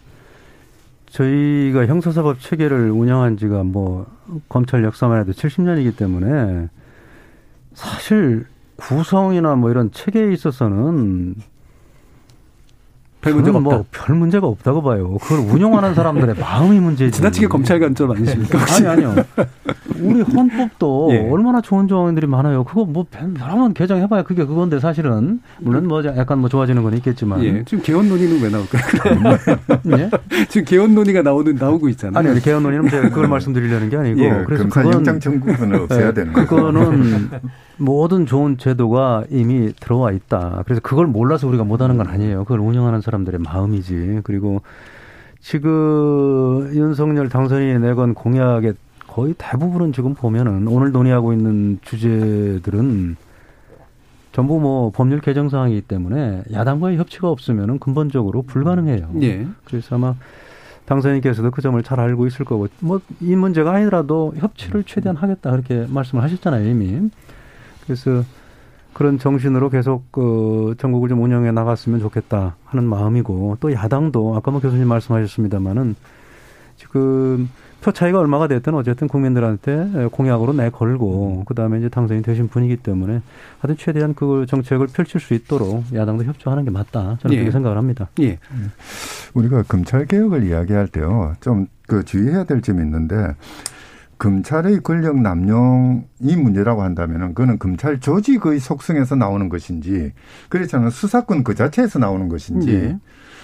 저희가 형사사법 체계를 운영한 지가 뭐 검찰 역사만 해도 70년이기 때문에 사실 구성이나 뭐 이런 체계에 있어서는 별 문제가 뭐 없다. 별 문제가 없다고 봐요. 그걸 운영하는 사람들의 마음이 문제지. 지나치게 검찰 관점 아니십니까? 아니 아니요. 우리 헌법도 예. 얼마나 좋은 조항들이 많아요. 그거 뭐 여러 번 개정해봐야 그게 그건데 사실은 물론 뭐 약간 뭐 좋아지는 건 있겠지만. 예. 지금 개헌 논의는 왜 나올까요? 예? 지금 개헌 논의가 나오는 나오고 있잖아요. 아니, 아니 개헌 논의는 제가 그걸 말씀드리려는 게 아니고. 예, 그래서 검사 그건 영장 청구는 없어야 예, 되는 거죠. 그거는 모든 좋은 제도가 이미 들어와 있다. 그래서 그걸 몰라서 우리가 못하는 건 아니에요. 그걸 운영하는 사람들의 마음이지. 그리고 지금 윤석열 당선인이 내건 공약의 거의 대부분은 지금 보면은 오늘 논의하고 있는 주제들은 전부 뭐 법률 개정 사항이기 때문에 야당과의 협치가 없으면은 근본적으로 불가능해요. 예. 그래서 아마 당선인께서도 그 점을 잘 알고 있을 거고 뭐 이 문제가 아니라도 협치를 최대한 하겠다 그렇게 말씀을 하셨잖아요 이미. 그래서 그런 정신으로 계속 그 전국을 좀 운영해 나갔으면 좋겠다 하는 마음이고 또 야당도 아까 뭐 교수님 말씀하셨습니다마는 지금 표 차이가 얼마가 됐든 어쨌든 국민들한테 공약으로 내 걸고 그다음에 이제 당선이 되신 분이기 때문에 하여튼 최대한 그 정책을 펼칠 수 있도록 야당도 협조하는 게 맞다 저는 예. 그렇게 생각을 합니다. 예. 우리가 검찰 개혁을 이야기할 때요, 좀 그 주의해야 될 점이 있는데 검찰의 권력 남용이 문제라고 한다면은 그거는 검찰 조직의 속성에서 나오는 것인지 그렇잖아요 수사권 그 자체에서 나오는 것인지 예.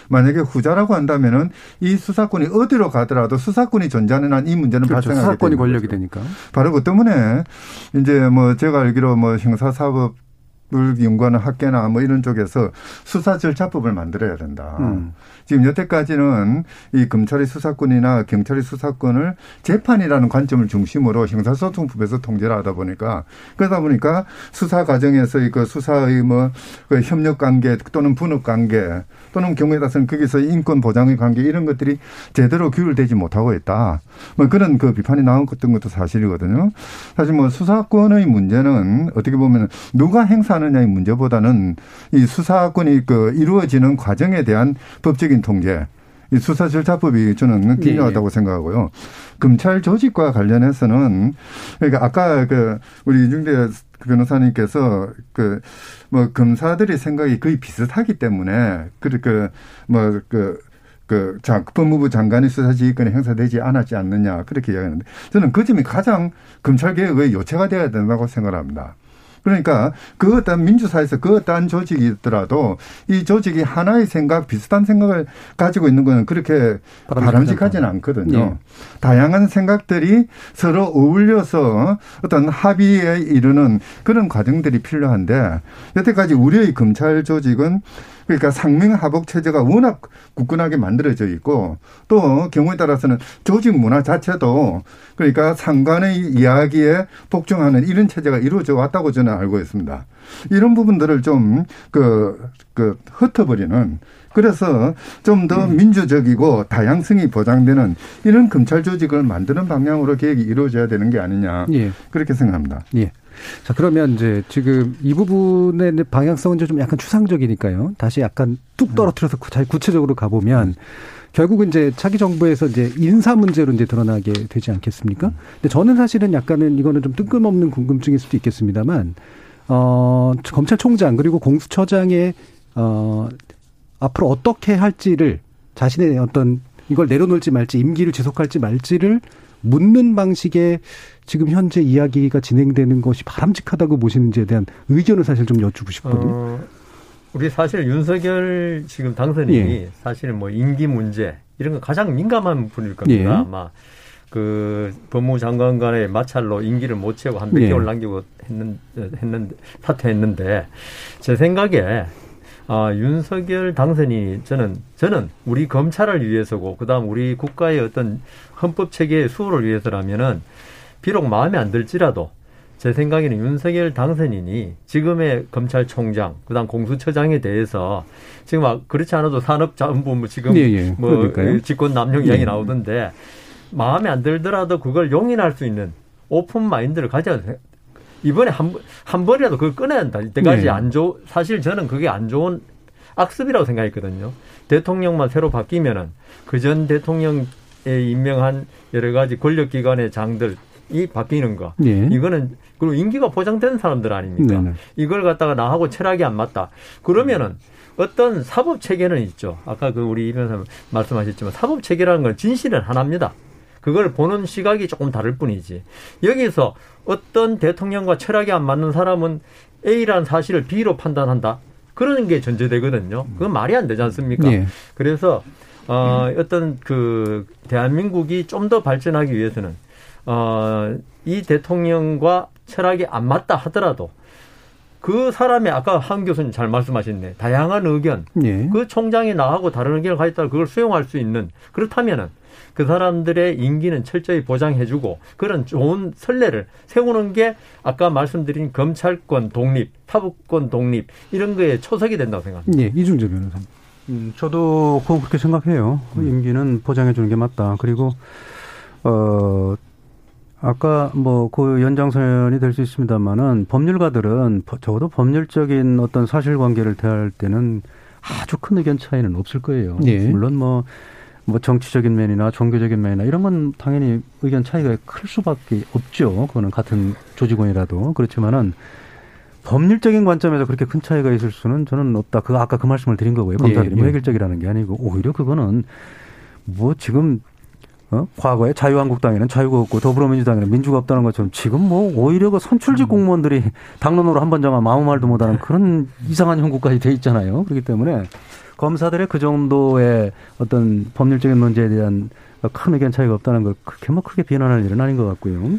만약에 후자라고 한다면은 이 수사권이 어디로 가더라도 수사권이 존재하는 한 이 문제는 그렇죠. 발생하게 수사권이 권력이 거죠. 되니까. 바로 그 때문에 이제 뭐 제가 알기로 뭐 형사사법 을 연구하는 학계나 뭐 이런 쪽에서 수사 절차법을 만들어야 된다. 음. 지금 여태까지는 이 검찰의 수사권이나 경찰의 수사권을 재판이라는 관점을 중심으로 형사소송법에서 통제를 하다 보니까 그러다 보니까 수사 과정에서 그 수사의 뭐 그 협력 관계 또는 분업 관계 또는 경우에 따라서는 거기서 인권 보장의 관계 이런 것들이 제대로 규율되지 못하고 있다. 뭐 그런 그 비판이 나왔던 것도 사실이거든요. 사실 뭐 수사권의 문제는 어떻게 보면 누가 행사하느냐의 문제보다는 이 수사권이 그 이루어지는 과정에 대한 법적 인 통제. 이 수사 절차법이 저는 중요하다고 생각하고요. 검찰 조직과 관련해서는 그러니까 아까 그 우리 이중대 변호사님께서 그 뭐 검사들의 생각이 거의 비슷하기 때문에 그뭐그 그 자, 법무부 장관의 수사지휘권이 행사되지 않았지 않느냐 그렇게 이야기하는데 저는 그 점이 가장 검찰 개혁의 요체가 되어야 된다고 생각합니다. 그러니까 그 어떤 민주사에서 그 어떤 조직이 있더라도 이 조직이 하나의 생각, 비슷한 생각을 가지고 있는 거는 그렇게 바람직하지는 않거든요. 예. 다양한 생각들이 서로 어울려서 어떤 합의에 이르는 그런 과정들이 필요한데 여태까지 우리의 검찰 조직은 그러니까 상명하복 체제가 워낙 굳건하게 만들어져 있고 또 경우에 따라서는 조직 문화 자체도 그러니까 상관의 이야기에 복종하는 이런 체제가 이루어져 왔다고 저는 알고 있습니다. 이런 부분들을 좀 그 그 흩어버리는 그래서 좀더 민주적이고 다양성이 보장되는 이런 검찰 조직을 만드는 방향으로 계획이 이루어져야 되는 게 아니냐. 예. 그렇게 생각합니다. 예. 자, 그러면 이제 지금 이 부분의 방향성은 좀 약간 추상적이니까요. 다시 약간 뚝 떨어뜨려서 구- 잘 구체적으로 가보면 결국은 이제 차기 정부에서 이제 인사 문제로 이제 드러나게 되지 않겠습니까? 근데 저는 사실은 약간은 이거는 좀 뜬금없는 궁금증일 수도 있겠습니다만, 어, 검찰총장 그리고 공수처장의, 어, 앞으로 어떻게 할지를 자신의 어떤 이걸 내려놓을지 말지 임기를 지속할지 말지를 묻는 방식의 지금 현재 이야기가 진행되는 것이 바람직하다고 보시는지에 대한 의견을 사실 좀 여쭈고 싶거든요. 어, 우리 사실 윤석열 지금 당선인이 예. 사실 뭐 임기 문제 이런 거 가장 민감한 분일 겁니다. 예. 아마 그 법무부 장관 간의 마찰로 임기를 못 채우고 한몇 예. 개월 남기고 했는 했는데 사퇴했는데 제 생각에 아, 윤석열 당선인이 저는 저는 우리 검찰을 위해서고 그다음 우리 국가의 어떤 헌법 체계의 수호를 위해서라면은 비록 마음에 안 들지라도 제 생각에는 윤석열 당선인이 지금의 검찰총장, 그다음 공수처장에 대해서 지금 막 그렇지 않아도 산업자원부 뭐 지금 예, 예. 뭐 그러니까요. 직권 남용 이야기 예. 나오던데 마음에 안 들더라도 그걸 용인할 수 있는 오픈 마인드를 가져야 돼. 이번에 한, 번- 한 번이라도 그걸 꺼내야 한다. 이때까지 네. 안 좋, 사실 저는 그게 안 좋은 악습이라고 생각했거든요. 대통령만 새로 바뀌면은 그 전 대통령에 임명한 여러 가지 권력기관의 장들이 바뀌는 거. 예. 이거는 그리고 임기가 보장된 사람들 아닙니까? 네네. 이걸 갖다가 나하고 철학이 안 맞다. 그러면은 어떤 사법 체계는 있죠. 아까 그 우리 이 변호사 말씀하셨지만 사법 체계라는 건 진실은 하나입니다. 그걸 보는 시각이 조금 다를 뿐이지. 여기서 어떤 대통령과 철학이 안 맞는 사람은 A라는 사실을 B로 판단한다. 그러는 게 전제되거든요. 그건 말이 안 되지 않습니까? 예. 그래서 어, 어떤 그 대한민국이 좀 더 발전하기 위해서는 어, 이 대통령과 철학이 안 맞다 하더라도 그 사람이 아까 한 교수님 잘 말씀하셨네. 다양한 의견. 예. 그 총장이 나하고 다른 의견을 가졌다 그걸 수용할 수 있는 그렇다면은 그 사람들의 임기는 철저히 보장해주고 그런 좋은 선례를 세우는 게 아까 말씀드린 검찰권 독립, 사법권 독립 이런 거에 초석이 된다고 생각합니다. 예, 이중재 변호사님. 음, 저도 그렇게 생각해요. 임기는 보장해 주는 게 맞다. 그리고 어 아까 뭐 그 연장선이 될 수 있습니다만은 법률가들은 버- 적어도 법률적인 어떤 사실관계를 대할 때는 아주 큰 의견 차이는 없을 거예요. 예. 물론 뭐, 뭐 정치적인 면이나 종교적인 면이나 이런 건 당연히 의견 차이가 클 수밖에 없죠. 그거는 같은 조직원이라도 그렇지만은 법률적인 관점에서 그렇게 큰 차이가 있을 수는 저는 없다. 그 아까 그 말씀을 드린 거고요. 검사들이 예, 뭐 예. 획일적이라는 게 아니고 오히려 그거는 뭐 지금 어? 과거에 자유한국당에는 자유가 없고 더불어민주당에는 민주가 없다는 것처럼 지금 뭐 오히려 그 선출직 공무원들이 당론으로 한 번 정하면 아무 말도 못하는 그런 이상한 형국까지 돼 있잖아요. 그렇기 때문에 검사들의 그 정도의 어떤 법률적인 문제에 대한 큰 의견 차이가 없다는 걸 그렇게 뭐 크게 비난할 일은 아닌 것 같고요.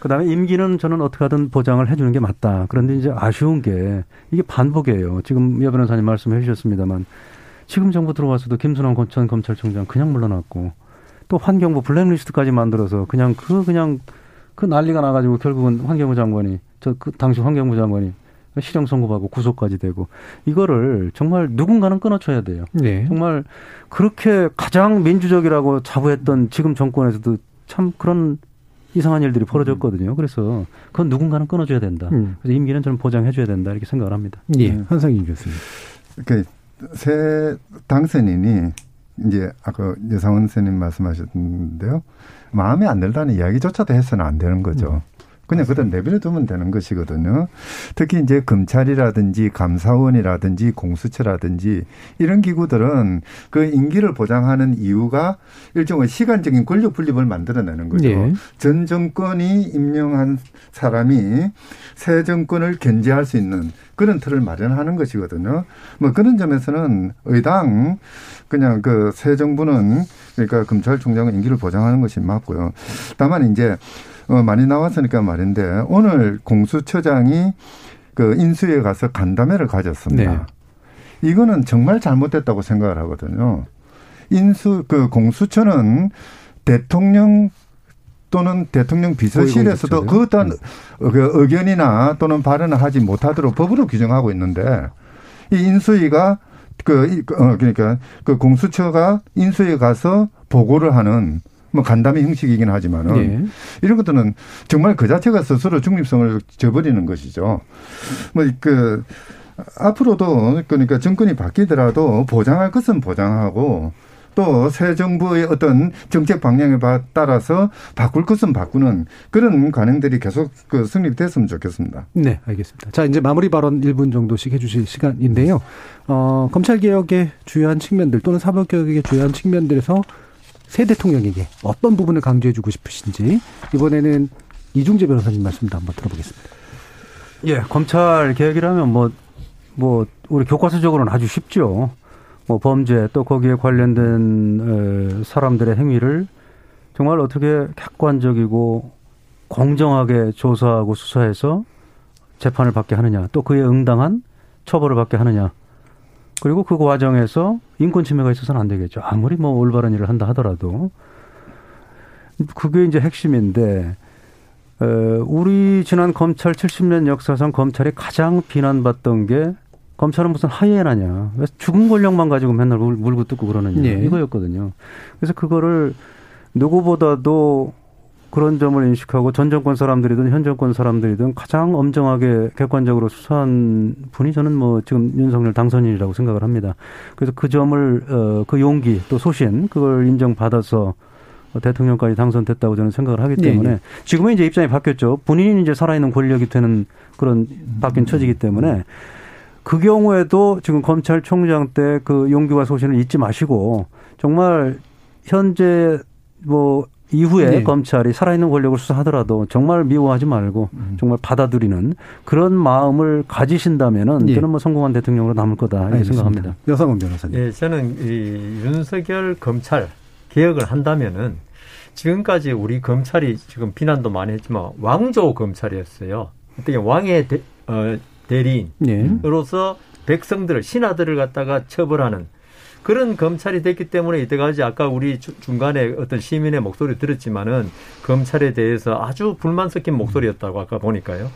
그다음에 임기는 저는 어떻게 하든 보장을 해주는 게 맞다. 그런데 이제 아쉬운 게 이게 반복이에요. 지금 여 변호사님 말씀해 주셨습니다만 지금 정부 들어와서도 김순환 전 검찰총장 그냥 물러났고 또 환경부 블랙리스트까지 만들어서 그냥 그 그냥 그 난리가 나가지고 결국은 환경부 장관이 저 그 당시 환경부 장관이 실형 선고받고 구속까지 되고 이거를 정말 누군가는 끊어줘야 돼요. 네. 정말 그렇게 가장 민주적이라고 자부했던 지금 정권에서도 참 그런 이상한 일들이 벌어졌거든요. 그래서 그건 누군가는 끊어줘야 된다. 음. 그래서 임기는 저는 보장해줘야 된다 이렇게 생각을 합니다. 예, 네. 한상희 교수님. 그새 당선인이 이제 아까 여상원 선생님 말씀하셨는데요. 마음에 안 들다는 이야기조차도 해서는 안 되는 거죠. 그냥 그대로 내버려 두면 되는 것이거든요. 특히 이제 검찰이라든지 감사원이라든지 공수처라든지 이런 기구들은 그 임기를 보장하는 이유가 일종의 시간적인 권력 분립을 만들어내는 거죠. 예. 전 정권이 임명한 사람이 새 정권을 견제할 수 있는 그런 틀을 마련하는 것이거든요. 뭐 그런 점에서는 의당 그냥 그 새 정부는 그러니까 검찰총장은 임기를 보장하는 것이 맞고요. 다만 이제 어 많이 나왔으니까 말인데 오늘 공수처장이 그 인수위에 가서 간담회를 가졌습니다. 네. 이거는 정말 잘못됐다고 생각을 하거든요. 인수 그 공수처는 대통령 또는 대통령 비서실에서도 그 어떤 그 의견이나 또는 발언을 하지 못하도록 법으로 규정하고 있는데 이 인수위가 그, 어, 그러니까 그 공수처가 인수에 가서 보고를 하는 뭐 간담회 형식이긴 하지만은 예. 이런 것들은 정말 그 자체가 스스로 중립성을 저버리는 것이죠. 뭐그 앞으로도 그러니까 정권이 바뀌더라도 보장할 것은 보장하고 또새 정부의 어떤 정책 방향에 따라서 바꿀 것은 바꾸는 그런 관행들이 계속 그 성립됐으면 좋겠습니다. 네, 알겠습니다. 자, 이제 마무리 발언 1분 정도씩 해주실 시간인데요. 어, 검찰 개혁의 주요한 측면들 또는 사법 개혁의 주요한 측면들에서 새 대통령에게 어떤 부분을 강조해주고 싶으신지 이번에는 이중재 변호사님 말씀도 한번 들어보겠습니다. 예, 검찰 개혁이라면 뭐, 뭐, 우리 교과서적으로는 아주 쉽죠. 뭐 범죄 또 거기에 관련된 사람들의 행위를 정말 어떻게 객관적이고 공정하게 조사하고 수사해서 재판을 받게 하느냐 또 그에 응당한 처벌을 받게 하느냐 그리고 그 과정에서 인권 침해가 있어서는 안 되겠죠 아무리 뭐 올바른 일을 한다 하더라도 그게 이제 핵심인데 우리 지난 검찰 70년 역사상 검찰이 가장 비난받던 게 검찰은 무슨 하이에나냐. 왜 죽은 권력만 가지고 맨날 물, 물고 뜯고 그러느냐. 네. 이거였거든요. 그래서 그거를 누구보다도 그런 점을 인식하고 전 정권 사람들이든 현 정권 사람들이든 가장 엄정하게 객관적으로 수사한 분이 저는 뭐 지금 윤석열 당선인이라고 생각을 합니다. 그래서 그 점을 어 그 용기 또 소신 그걸 인정받아서 대통령까지 당선됐다고 저는 생각을 하기 네, 때문에 네, 네. 지금은 이제 입장이 바뀌었죠. 본인이 이제 살아있는 권력이 되는 그런 바뀐 처지기 때문에 그 경우에도 지금 검찰총장 때 그 용기와 소신을 잊지 마시고 정말 현재 뭐 이후에 네. 검찰이 살아있는 권력을 수사하더라도 정말 미워하지 말고 음. 정말 받아들이는 그런 마음을 가지신다면은 네. 저는 뭐 성공한 대통령으로 남을 거다 이렇게 알겠습니다. 생각합니다. 여상원 변호사님. 예, 저는 이 윤석열 검찰 개혁을 한다면은 지금까지 우리 검찰이 지금 비난도 많이 했지만 왕조 검찰이었어요. 어떻게 왕의 대, 어, 대리인으로서 네. 백성들을 신하들을 갖다가 처벌하는 그런 검찰이 됐기 때문에 이때까지 아까 우리 중간에 어떤 시민의 목소리 들었지만은 검찰에 대해서 아주 불만 섞인 목소리였다고 아까 보니까요.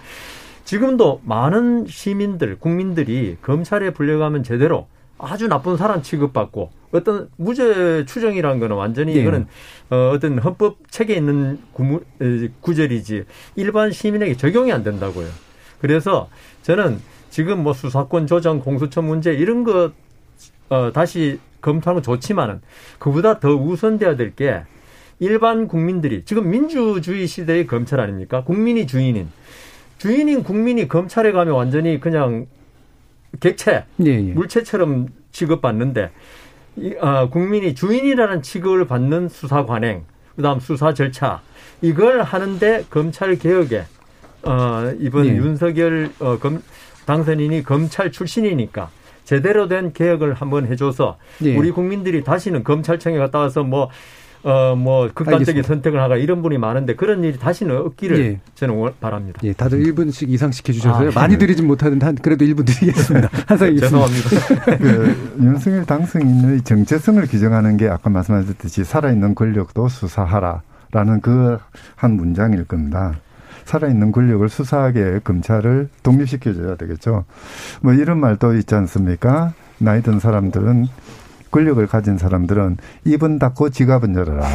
지금도 많은 시민들, 국민들이 검찰에 불려가면 제대로 아주 나쁜 사람 취급받고 어떤 무죄 추정이라는 거는 완전히 네. 이거는 어, 어떤 헌법 책에 있는 구무, 구절이지 일반 시민에게 적용이 안 된다고요. 그래서 저는 지금 뭐 수사권 조정, 공수처 문제 이런 것 어, 다시 검토하는 건 좋지만은 그보다 더 우선돼야 될 게 일반 국민들이 지금 민주주의 시대의 검찰 아닙니까? 국민이 주인인 주인인 국민이 검찰에 가면 완전히 그냥 객체, 예, 예. 물체처럼 취급받는데 이, 어, 국민이 주인이라는 취급을 받는 수사 관행, 그다음 수사 절차 이걸 하는데 검찰 개혁에 어, 이번 네. 윤석열 어, 검, 당선인이 검찰 출신이니까 제대로 된 개혁을 한번 해줘서 네. 우리 국민들이 다시는 검찰청에 갔다 와서 뭐 어, 뭐, 극단적인 알겠습니다. 선택을 하가 이런 분이 많은데 그런 일이 다시는 없기를 예. 저는 바랍니다. 예, 다들 1분씩 이상씩 해주셔서요. 아, 많이 네. 드리진 못하는데 한, 그래도 1분 드리겠습니다. 항상 죄송합니다. 그, 윤석열 당선인의 정체성을 규정하는 게 아까 말씀하셨듯이 살아있는 권력도 수사하라 라는 그 한 문장일 겁니다. 살아있는 권력을 수사하게 검찰을 독립시켜줘야 되겠죠. 뭐 이런 말도 있지 않습니까? 나이 든 사람들은 권력을 가진 사람들은 입은 닫고 지갑은 열어라.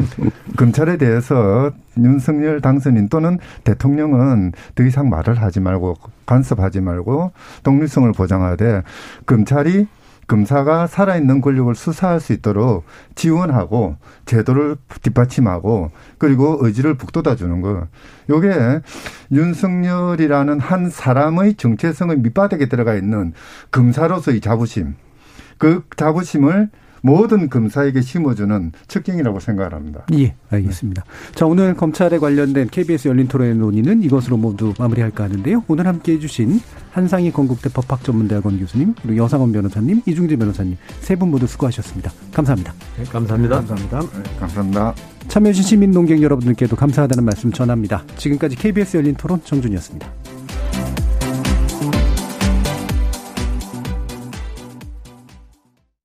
검찰에 대해서 윤석열 당선인 또는 대통령은 더 이상 말을 하지 말고 간섭하지 말고 독립성을 보장하되 검찰이 검사가 살아있는 권력을 수사할 수 있도록 지원하고 제도를 뒷받침하고 그리고 의지를 북돋아 주는 거. 요게 윤석열이라는 한 사람의 정체성의 밑바닥에 들어가 있는 검사로서의 자부심. 그 자부심을 모든 검사에게 심어주는 측경이라고 생각을 합니다. 예, 알겠습니다. 네. 자, 오늘 검찰에 관련된 KBS 열린 토론의 논의는 이것으로 모두 마무리할까 하는데요. 오늘 함께 해주신 한상희 건국대 법학전문대학원 교수님, 그리고 여상원 변호사님, 이중재 변호사님 세 분 모두 수고하셨습니다. 감사합니다. 네, 감사합니다. 감사합니다. 네, 감사합니다. 참여해주신 시민 농객 여러분들께도 감사하다는 말씀 전합니다. 지금까지 KBS 열린 토론 정준이었습니다.